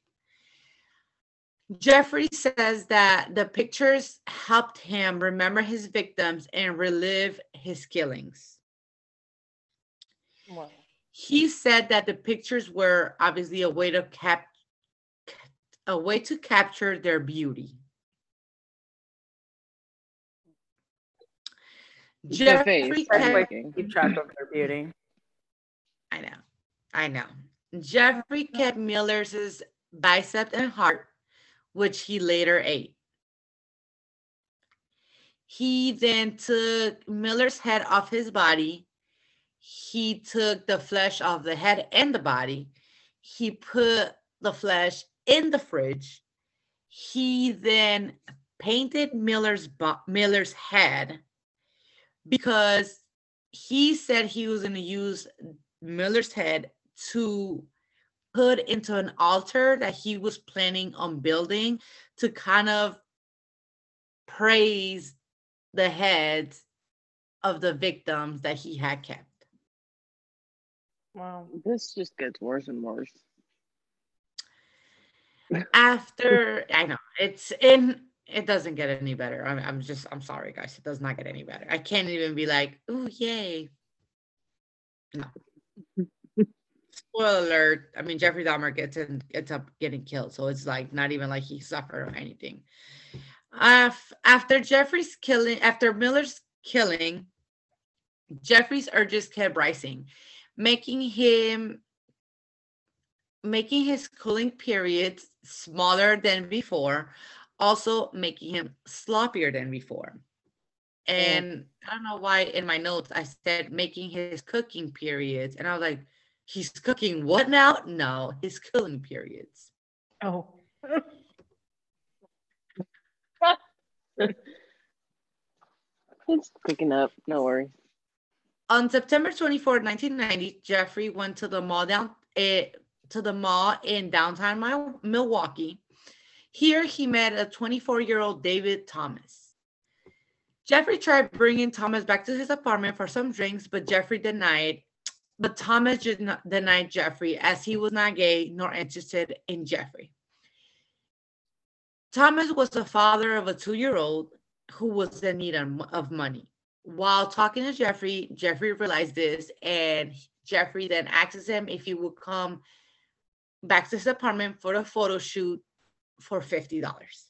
B: Jeffrey says that the pictures helped him remember his victims and relive his killings.
D: Wow.
B: He said that the pictures were obviously a way to cap a way to capture their beauty. Jeffrey kept,
D: Keep track of their beauty.
B: I know, I know. Jeffrey kept Miller's bicep and heart, which he later ate. He then took Miller's head off his body. He took the flesh off the head and the body. He put the flesh in the fridge. He then painted Miller's Miller's head because he said he was going to use Miller's head to put into an altar that he was planning on building to kind of praise the heads of the victims that he had kept.
D: Wow.
F: This just gets worse and worse.
B: After I know it's in it doesn't get any better. I'm, I'm just I'm sorry guys, it does not get any better. I can't even be like, oh yay. No. Spoiler alert. I mean Jeffrey Dahmer gets in gets up getting killed. So it's like not even like he suffered or anything. Af- after Jeffrey's killing, after Miller's killing, Jeffrey's urges kept rising, making him making his cooling periods smaller than before, also making him sloppier than before. And I don't know why in my notes I said making his cooking periods, and I was like, he's cooking what now? No, his cooling periods.
D: Oh.
F: It's picking up. No worries.
B: On September 24, 1990, Jeffrey went to the mall down eh, to the mall in downtown Mil- Milwaukee. Here he met a 24-year-old David Thomas. Jeffrey tried bringing Thomas back to his apartment for some drinks, but Jeffrey denied. But Thomas did not denied Jeffrey as he was not gay nor interested in Jeffrey. Thomas was the father of a two-year-old who was in need of money while talking to Jeffrey, Jeffrey realized this, and Jeffrey then asks him if he would come back to his apartment for a photo shoot for fifty dollars.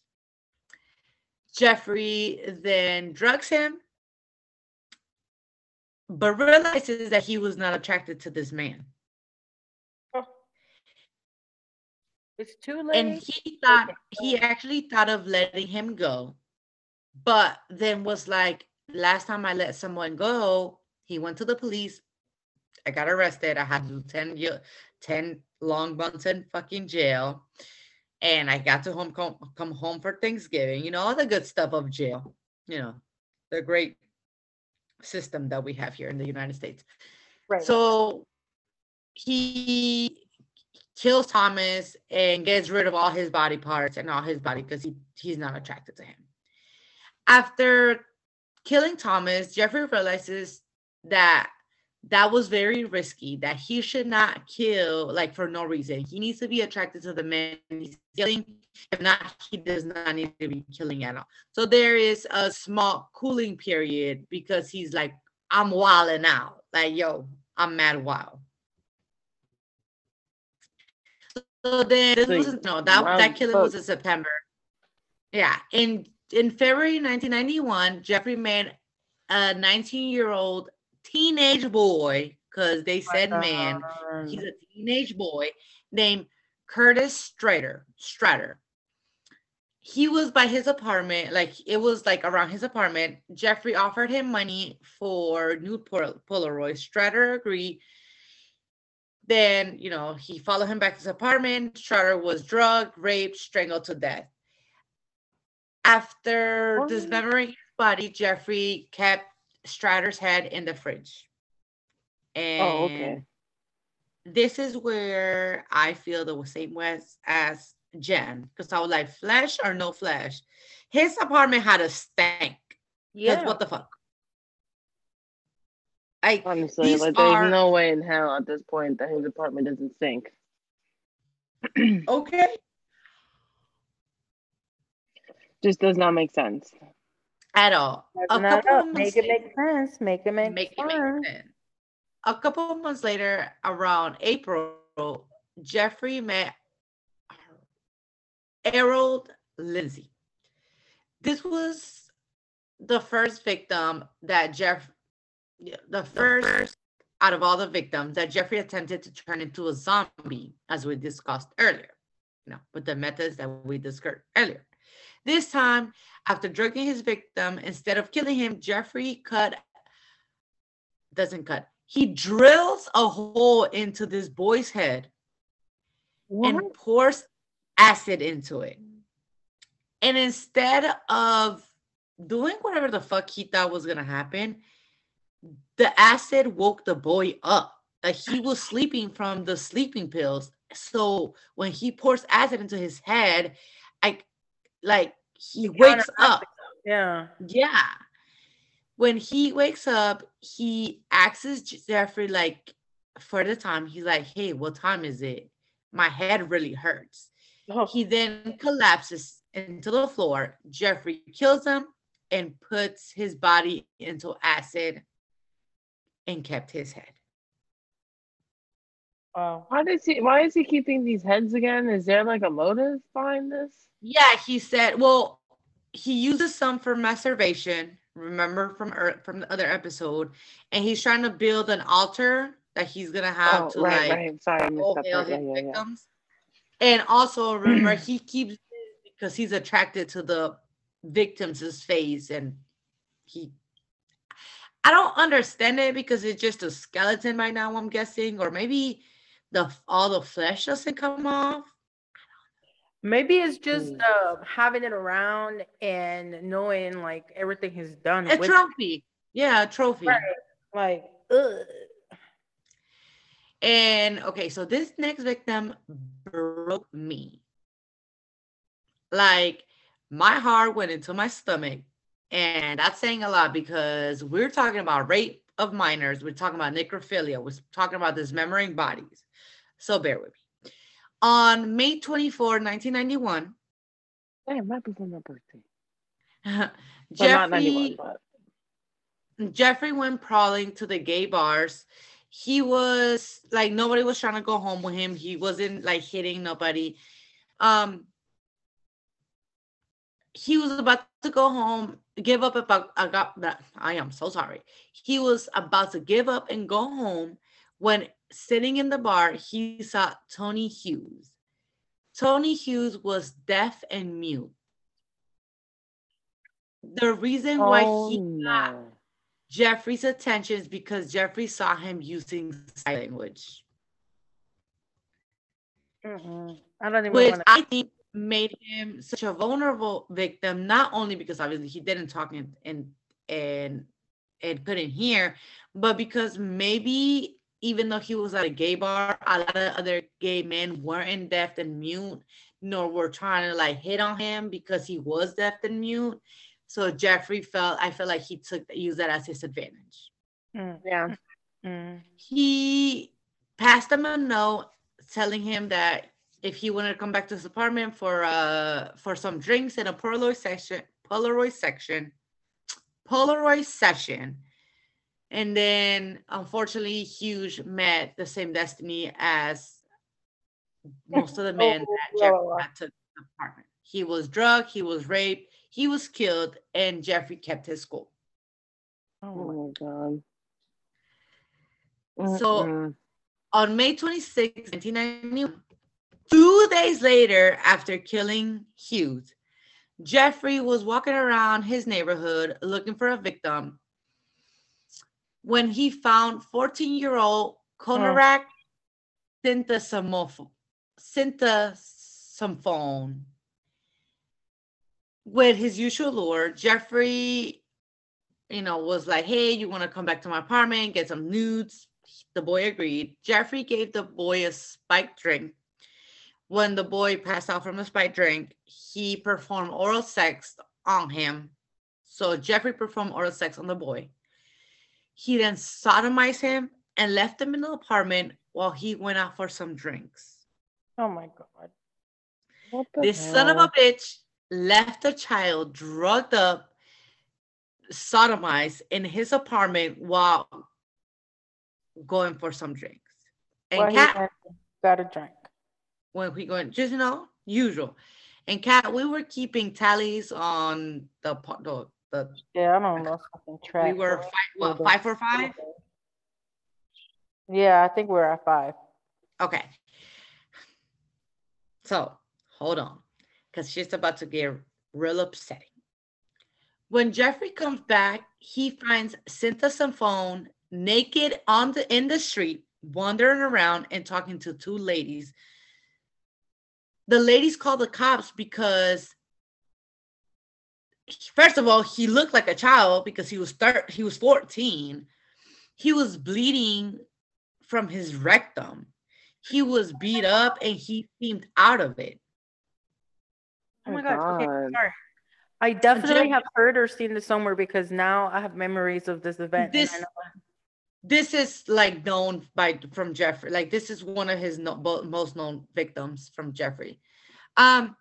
B: Jeffrey then drugs him, but realizes that he was not attracted to this man, oh.
D: It's too late.
B: and he thought he actually thought of letting him go, but then was like, last time I let someone go, he went to the police. I got arrested. I had to do 10, year, 10 long months in fucking jail. And I got to home come, come home for Thanksgiving, you know, all the good stuff of jail, you know, the great system that we have here in the United States.
D: Right.
B: So he kills Thomas and gets rid of all his body parts and all his body because he, he's not attracted to him. After killing Thomas, Jeffrey realizes that that was very risky, that he should not kill like for no reason. He needs to be attracted to the man he's killing. If not, he does not need to be killing at all. So there is a small cooling period because he's like, I'm wilding out. Like, yo, I'm mad wild. So then this was no that that killing was in September. Yeah, in in February 1991, Jeffrey made a 19 year old teenage boy because they oh said man. He's a teenage boy named Curtis Strader. Strader. He was by his apartment, like it was like around his apartment. Jeffrey offered him money for nude Pol- Polaroid. Strader agreed then, you know, he followed him back to his apartment. Strader was drugged, raped, strangled to death. After oh. dismembering his body, Jeffrey kept Strader's head in the fridge. Oh, and oh, okay. This is where I feel the same way as Jen, because I was like, flesh or no flesh. His apartment had a stank. Yeah. What the fuck?
F: I honestly, like, there's are... no way in hell at this point that his apartment doesn't stink.
B: okay.
F: Just does not make sense
B: at all.
D: a couple make it make sense. Make it make, make sense. It make sense.
B: A couple of months later, around April, Jeffrey met Harold Lindsay. This was the first victim that Jeff the first out of all the victims that Jeffrey attempted to turn into a zombie, as we discussed earlier, you know, with the methods that we discussed earlier. This time, after drugging his victim, instead of killing him, Jeffrey cut, doesn't cut, he drills a hole into this boy's head what? and pours acid into it. And instead of doing whatever the fuck he thought was gonna happen, the acid woke the boy up. Like he was sleeping from the sleeping pills. So when he pours acid into his head, I like he wakes up.
D: Yeah.
B: Yeah. When he wakes up, he asks Jeffrey, like, for the time, he's like, hey, what time is it? My head really hurts. Oh. He then collapses into the floor. Jeffrey kills him and puts his body into acid and kept his head.
F: Wow. Why does he why is he keeping these heads again? Is there like a motive behind this?
B: Yeah, he said, well, he uses some for masturbation, remember from from the other episode, and he's trying to build an altar that he's gonna have oh, to right, like right. Sorry, I missed that part. Yeah, yeah, victims. Yeah. And also remember he keeps because he's attracted to the victim's face and he I don't understand it because it's just a skeleton right now, I'm guessing, or maybe the all the flesh doesn't come off.
D: Maybe it's just uh, having it around and knowing like everything he's done.
B: A trophy. It. Yeah, a trophy. Right.
D: Like, ugh.
B: And okay, so this next victim broke me. Like, my heart went into my stomach and that's saying a lot because we're talking about rape of minors, we're talking about necrophilia, we're talking about dismembering bodies. So bear with me. On May 24, 1991,
F: Damn, might be my
B: birthday. Jeffrey, but... Jeffrey went prowling to the gay bars. He was like nobody was trying to go home with him. He wasn't like hitting nobody. Um, he was about to go home, give up about I got that I am so sorry. He was about to give up and go home when sitting in the bar, he saw Tony Hughes. Tony Hughes was deaf and mute. The reason oh, why he no. got Jeffrey's attention is because Jeffrey saw him using sign language.
D: Mm-hmm. I don't even
B: which wanna- I think made him such a vulnerable victim, not only because obviously he didn't talk and and in, and couldn't hear, but because maybe even though he was at a gay bar, a lot of other gay men weren't deaf and mute, nor were trying to like hit on him because he was deaf and mute. So Jeffrey felt I felt like he took used that as his advantage.
F: Mm, yeah.
B: Mm. He passed him a note telling him that if he wanted to come back to his apartment for uh for some drinks and a Polaroid section, Polaroid section, Polaroid session. And then unfortunately, Hughes met the same destiny as most of the men oh, that Jeffrey had to the apartment. He was drugged, he was raped, he was killed, and Jeffrey kept his school.
F: Oh, oh my god.
B: So on May 26, 1991, two days later after killing Hughes, Jeffrey was walking around his neighborhood looking for a victim when he found 14 year old Konerak oh. Sinthasomphone. With his usual lure, Jeffrey, you know, was like, hey, you want to come back to my apartment, get some nudes? The boy agreed. Jeffrey gave the boy a spiked drink. When the boy passed out from the spiked drink, he performed oral sex on him. So Jeffrey performed oral sex on the boy. He then sodomized him and left him in the apartment while he went out for some drinks.
D: Oh my God.
B: This hell? son of a bitch left a child drugged up, sodomized in his apartment while going for some drinks. And well, Kat
D: got a drink.
B: When we going, just you know, usual. And Kat, we were keeping tallies on the the, the
D: yeah, I don't know
B: track. We were five, what, five for five.
D: Yeah, I think we're at five.
B: Okay. So hold on, because she's about to get real upsetting. When Jeffrey comes back, he finds Sinthasomphone naked on the in the street, wandering around and talking to two ladies. The ladies call the cops because first of all, he looked like a child because he was thir- he was 14. He was bleeding from his rectum. He was beat up and he seemed out of it.
D: Oh my god. Okay, sorry. I definitely have heard or seen this somewhere because now I have memories of this event.
B: This this is like known by from Jeffrey. Like this is one of his no, most known victims from Jeffrey. Um,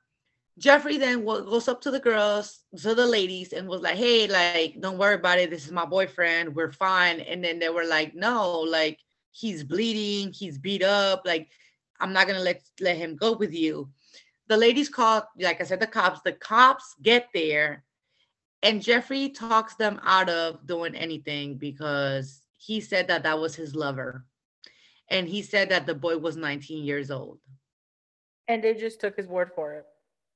B: Jeffrey then goes up to the girls, to the ladies, and was like, "Hey, like, don't worry about it. This is my boyfriend. We're fine." And then they were like, "No, like, he's bleeding. He's beat up. Like, I'm not gonna let let him go with you." The ladies called, like I said, the cops. The cops get there, and Jeffrey talks them out of doing anything because he said that that was his lover. And he said that the boy was 19 years old.
D: And they just took his word for it.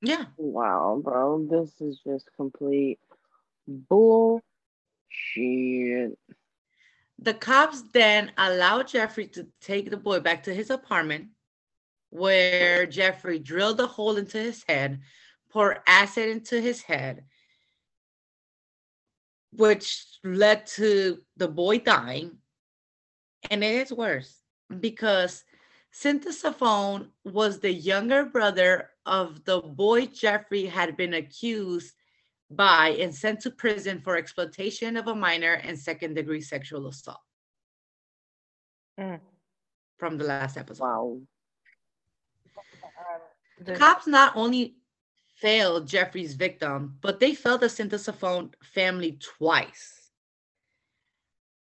B: Yeah.
F: Wow, bro. This is just complete bullshit.
B: The cops then allow Jeffrey to take the boy back to his apartment, where Jeffrey drilled a hole into his head, poured acid into his head, which led to the boy dying. And it is worse because Sinthasomphone was the younger brother of the boy Jeffrey had been accused by and sent to prison for exploitation of a minor and second degree sexual assault. Mm. From the last episode.
F: Wow.
B: The cops not only failed Jeffrey's victim, but they failed the Sinthasomphone family twice,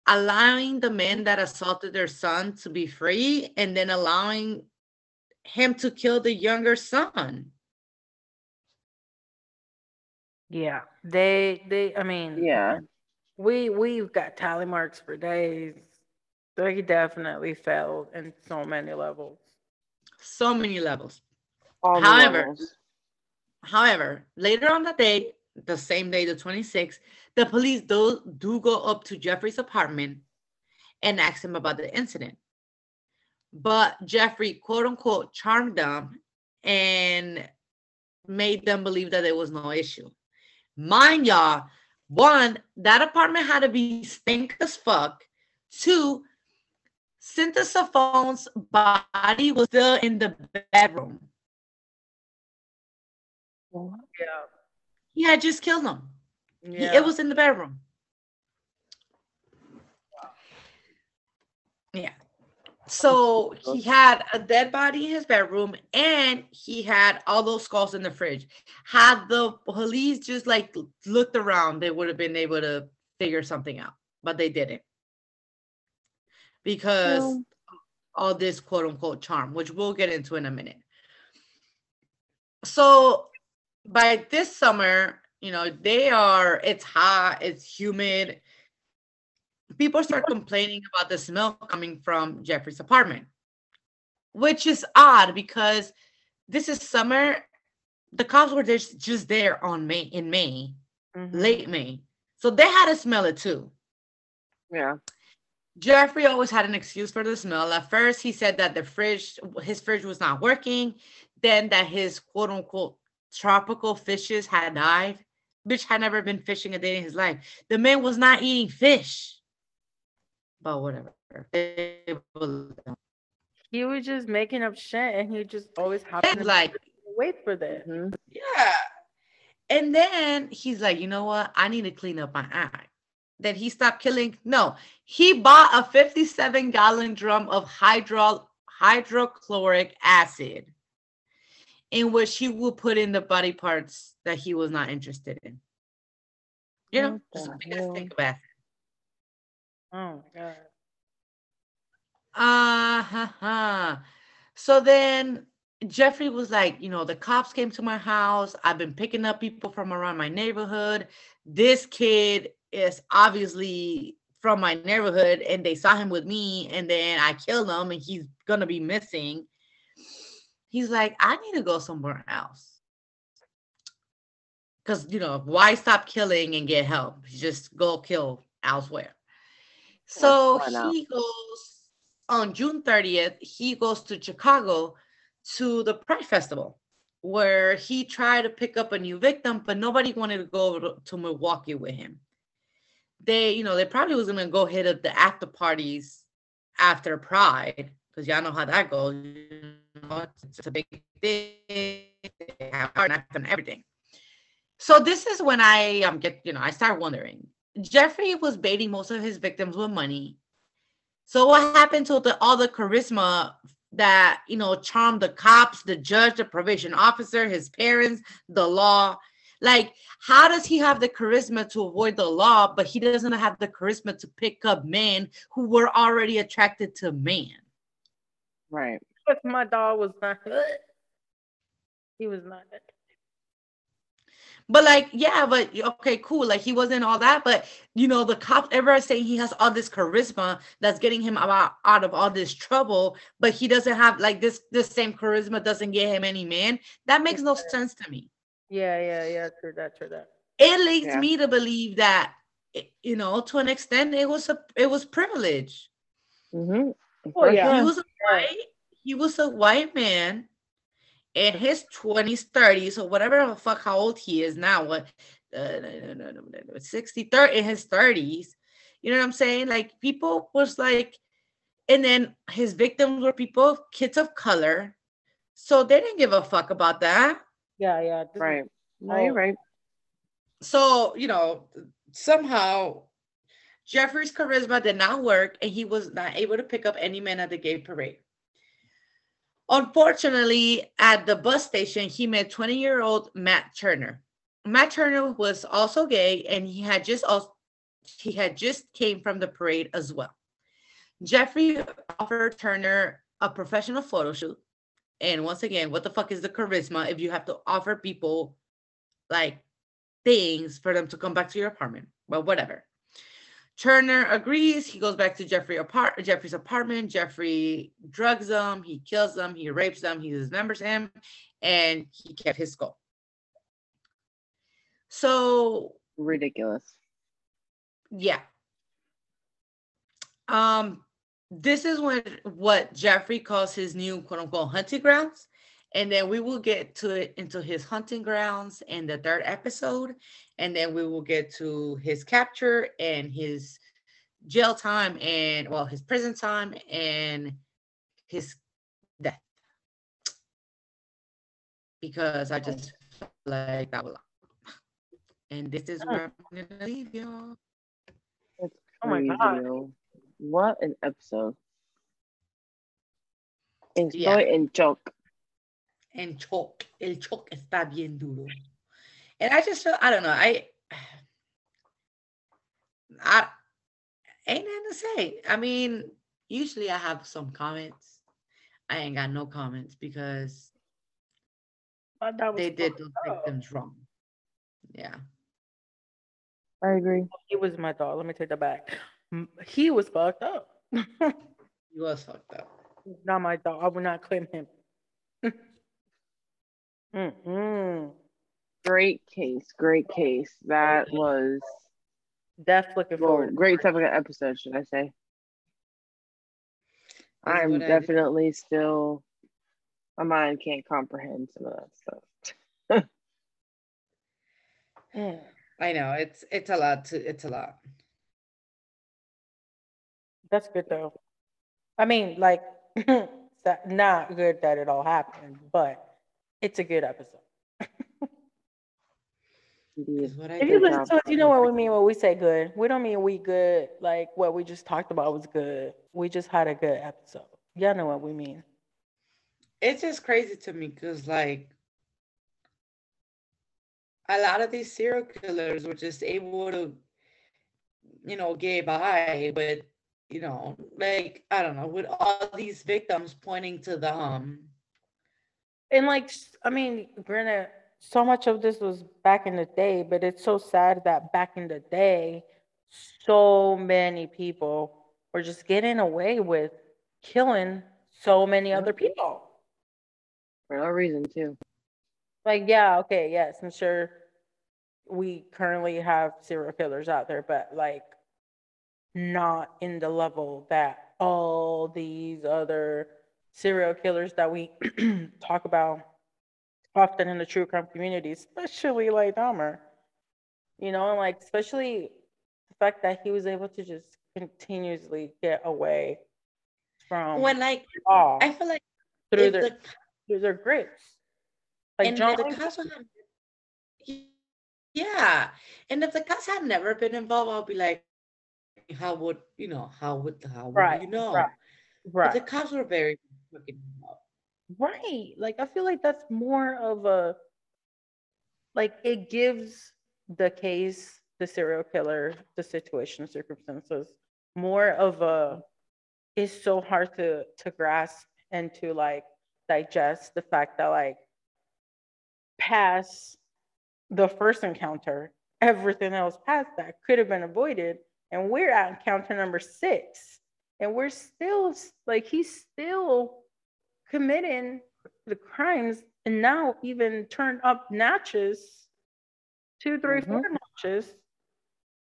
B: allowing the men that assaulted their son to be free and then allowing him to kill the younger son.
D: Yeah, they they I mean
F: yeah.
D: We we've got tally marks for days. They definitely failed in so many levels.
B: So many levels. All However, levels. However, later on that day, the same day, the 26th, the police do, do go up to Jeffrey's apartment and ask him about the incident. But Jeffrey, quote unquote, charmed them and made them believe that there was no issue. Mind y'all, one, that apartment had to be stink as fuck. Two, Sinthasomphone's body was still in the bedroom.
D: Yeah.
B: He had just killed him. He-
D: Yeah.
B: it was in the bedroom. Yeah. So he had a dead body in his bedroom and he had all those skulls in the fridge. Had the police just like looked around, they would have been able to figure something out, but they didn't. Because
F: Well-
B: all this quote unquote charm, which we'll get into in a minute. So by this summer, you know, they are, it's hot, it's humid. People start complaining about the smell coming from Jeffrey's apartment, which is odd because this is summer. The cops were just, just there on May in May,
D: Mhm.
B: late May. So they had to smell it too.
F: Yeah.
B: Jeffrey always had an excuse for the smell. At first, he said that the fridge, his fridge was not working, then that his quote unquote tropical fishes had died. Bitch had never been fishing a day in his life. The man was not eating fish. But whatever.
D: He was just making up shit, and he just always happened to
B: Like,
D: wait for this.
F: Mhm.
B: yeah. And then he's like, you know what? I need to clean up my act. Then he stopped killing. No, he bought a 57 gallon drum of hydro hydrochloric acid, in which he would put in the body parts that he was not interested in. You know, just a
F: the
B: big ass
F: hell?
B: of acid.
D: Oh my god.
B: Ha. So then Jeffrey was like, you know, the cops came to my house. I've been picking up people from around my neighborhood. This kid is obviously from my neighborhood and they saw him with me and then I killed him and he's gonna be missing. He's like, I need to go somewhere else. Because, you know, why stop killing and get help? Just go kill elsewhere. So he goes on June 30th, he goes to Chicago to the Pride Festival where he tried to pick up a new victim, but nobody wanted to go to, to Milwaukee with him. They, you know, they probably was gonna go hit up the after parties after Pride, because y'all know how that goes. You know, it's, it's a big thing. They have and everything. So this is when I um get, you know, I start wondering. Jeffrey was baiting most of his victims with money. So what happened to the all the charisma that you know charmed the cops, the judge, the probation officer, his parents, the law? Like, how does he have the charisma to avoid the law, but he doesn't have the charisma to pick up men who were already attracted to man?
F: Right.
D: But my dog was not. He was not.
B: But like, yeah, but okay, cool. Like he wasn't all that, but you know, the cops ever saying he has all this charisma that's getting him out, out of all this trouble, but he doesn't have like this this same charisma doesn't get him any man. That makes no sense to me.
D: Yeah, yeah, yeah. True that. True that.
B: It leads
F: Yeah.
B: me to believe that you know, to an extent, it was a it was privilege.
F: Mm-hmm.
D: Oh, yeah.
B: He was a white, he was a white man in his 20s, 30s, or whatever the fuck how old he is now. What uh, no, no, no, no, no, no, 60, 30 in his 30s. You know what I'm saying? Like people was like, and then his victims were people, kids of color. So they didn't give a fuck about that.
D: Yeah, yeah. this
F: Right. No, you're right.
B: So, you know, somehow Jeffrey's charisma did not work and he was not able to pick up any men at the gay parade. Unfortunately, at the bus station, he met 20 year old Matt Turner. Matt Turner was also gay and he had just also, he had just came from the parade as well. Jeffrey offered Turner a professional photo shoot. And once again, what the fuck is the charisma if you have to offer people like things for them to come back to your apartment? But whatever. Turner agrees. He goes back to Jeffrey apart Jeffrey's apartment. Jeffrey drugs him. He kills them. He rapes them. He dismembers him, and he kept his skull. So
F: Ridiculous.
B: yeah. Um, this is when what Jeffrey calls his new quote unquote hunting grounds. And then we will get to it into his hunting grounds in the third episode and then we will get to his capture and his jail time and well his prison time and his death because i just felt like that was and this is where i'm gonna leave y'all
F: That's
D: Oh my God.
F: What an episode. Estoy
B: Yeah.
F: en shock.
B: And choke. El choke está bien duro. And I just feel, I don't know, I, I ain't nothing to say. I mean, usually I have some comments. I ain't got no comments because
D: I thought was
B: they did
D: fucked
B: those
D: up.
B: victims wrong. Yeah.
F: I agree.
D: He was my dog. Let me take that back. He was fucked up.
B: He was fucked up.
D: not my dog. I would not claim him. Mm-mm.
F: Great case. Great case. That was
D: Death looking
F: well,
D: forward.
F: great topic of episode, should I say?
B: That's
F: I'm
B: what I
F: definitely still my mind can't comprehend some of that stuff.
B: I know it's it's a lot to it's a lot.
D: That's good though. I mean, like, not good that it all happened, but it's a good episode.
F: Indeed.
B: What I
D: If you listen to us, you know what we mean when we say good. We don't mean we good, like what we just talked about was good. We just had a good episode. Y'all know what we mean.
B: it's just crazy to me because like a lot of these serial killers were just able to you know get by but you know like i don't know with all these victims pointing to the um
D: And like, I mean, granted, so much of this was back in the day, but it's so sad that back in the day, so many people were just getting away with killing so many other people.
F: For no reason too.
D: Like, yeah, okay, yes, I'm sure we currently have serial killers out there, but like not in the level that all these other serial killers that we talk about often in the true crime community, especially like Dahmer. You know, and like especially the fact that he was able to just continuously get away from
B: when like i feel like
D: through their
B: the
D: through their grips. Like
B: and
D: John
B: the cops have, yeah and if the cops had never been involved i'll be like how would you know how would how would
D: Right,
B: you know
D: right,
B: but the cops were very involved.
D: Right. Like I feel like that's more of a like it gives the case, the serial killer, the situation, circumstances, more of a it's so hard to to grasp and to like digest the fact that like past the first encounter, everything else past that could have been avoided. And we're at encounter number six. And we're still like he's still committing the crimes and now even turned up notches, two, three, mm-hmm. four notches.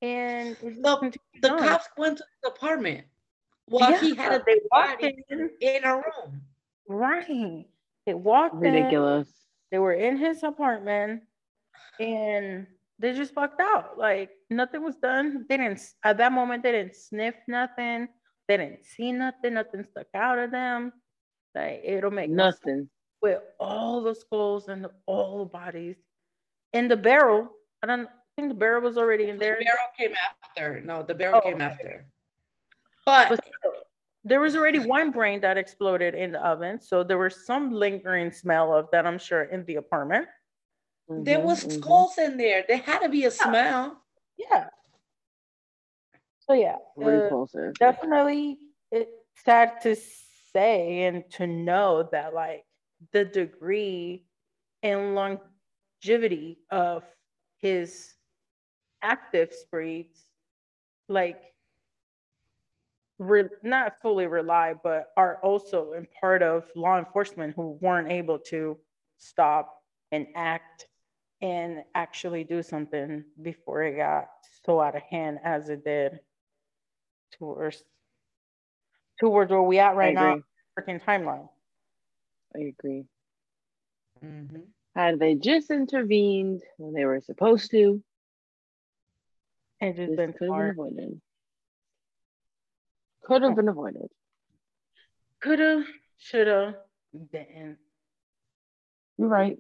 D: And it just
B: The-
D: continues
B: the
D: on.
B: cops went to his apartment while he had a
D: they
B: dead
D: walked
B: body
D: in,
B: in a room.
D: right. They walked in,
F: Ridiculous.
D: they were in his apartment and they just fucked out. Like nothing was done. They didn't at that moment they didn't sniff nothing. They didn't see nothing. Nothing stuck out of them. Like it'll make
F: Nothing.
D: with all the skulls and all the bodies in the barrel. I don't think the barrel was already in
B: The
D: there.
B: barrel came after. No, the barrel
D: Oh,
B: came
D: okay.
B: after. But
D: But still, there was already one brain that exploded in the oven, so there was some lingering smell of that. I'm sure in the apartment.
B: there
F: Mhm,
B: was
F: mhm.
B: skulls in there. There had to be a smell.
D: Yeah. So yeah, uh,
F: Repulsive.
D: definitely it's sad to say and to know that like the degree and longevity of his active sprees like re- not fully rely but are also in part of law enforcement who weren't able to stop and act and actually do something before it got so out of hand as it did towards towards where we at right now
F: agree.
D: freaking timeline
F: I agree.
B: Mm-hmm.
F: Had they just intervened when they were supposed to,
D: And just
F: this
D: been
F: could have been
D: smart.
F: avoided. Could have been avoided.
D: Coulda, shoulda, didn't.
F: You're right.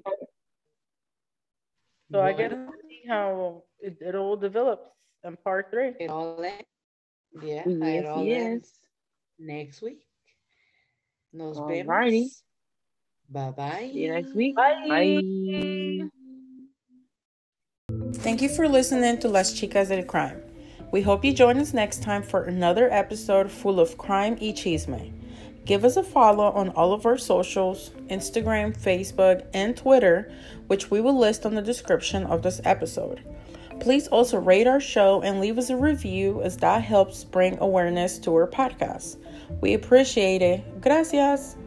D: So I guess
B: Well,
D: we'll see how it, it all develops in part three.
B: it all end. Yeah,
F: Yes,
B: it all ends
F: yes.
B: Next week. Nos
F: Alrighty.
B: vemos. Bye bye.
F: See you next week.
D: Bye.
F: Bye.
D: Thank you for listening to Las Chicas del Crime. We hope you join us next time for another episode full of crime y chisme. Give us a follow on all of our socials Instagram, Facebook, and Twitter, which we will list on the description of this episode. Please also rate our show and leave us a review, as that helps bring awareness to our podcast. We appreciate it. Gracias.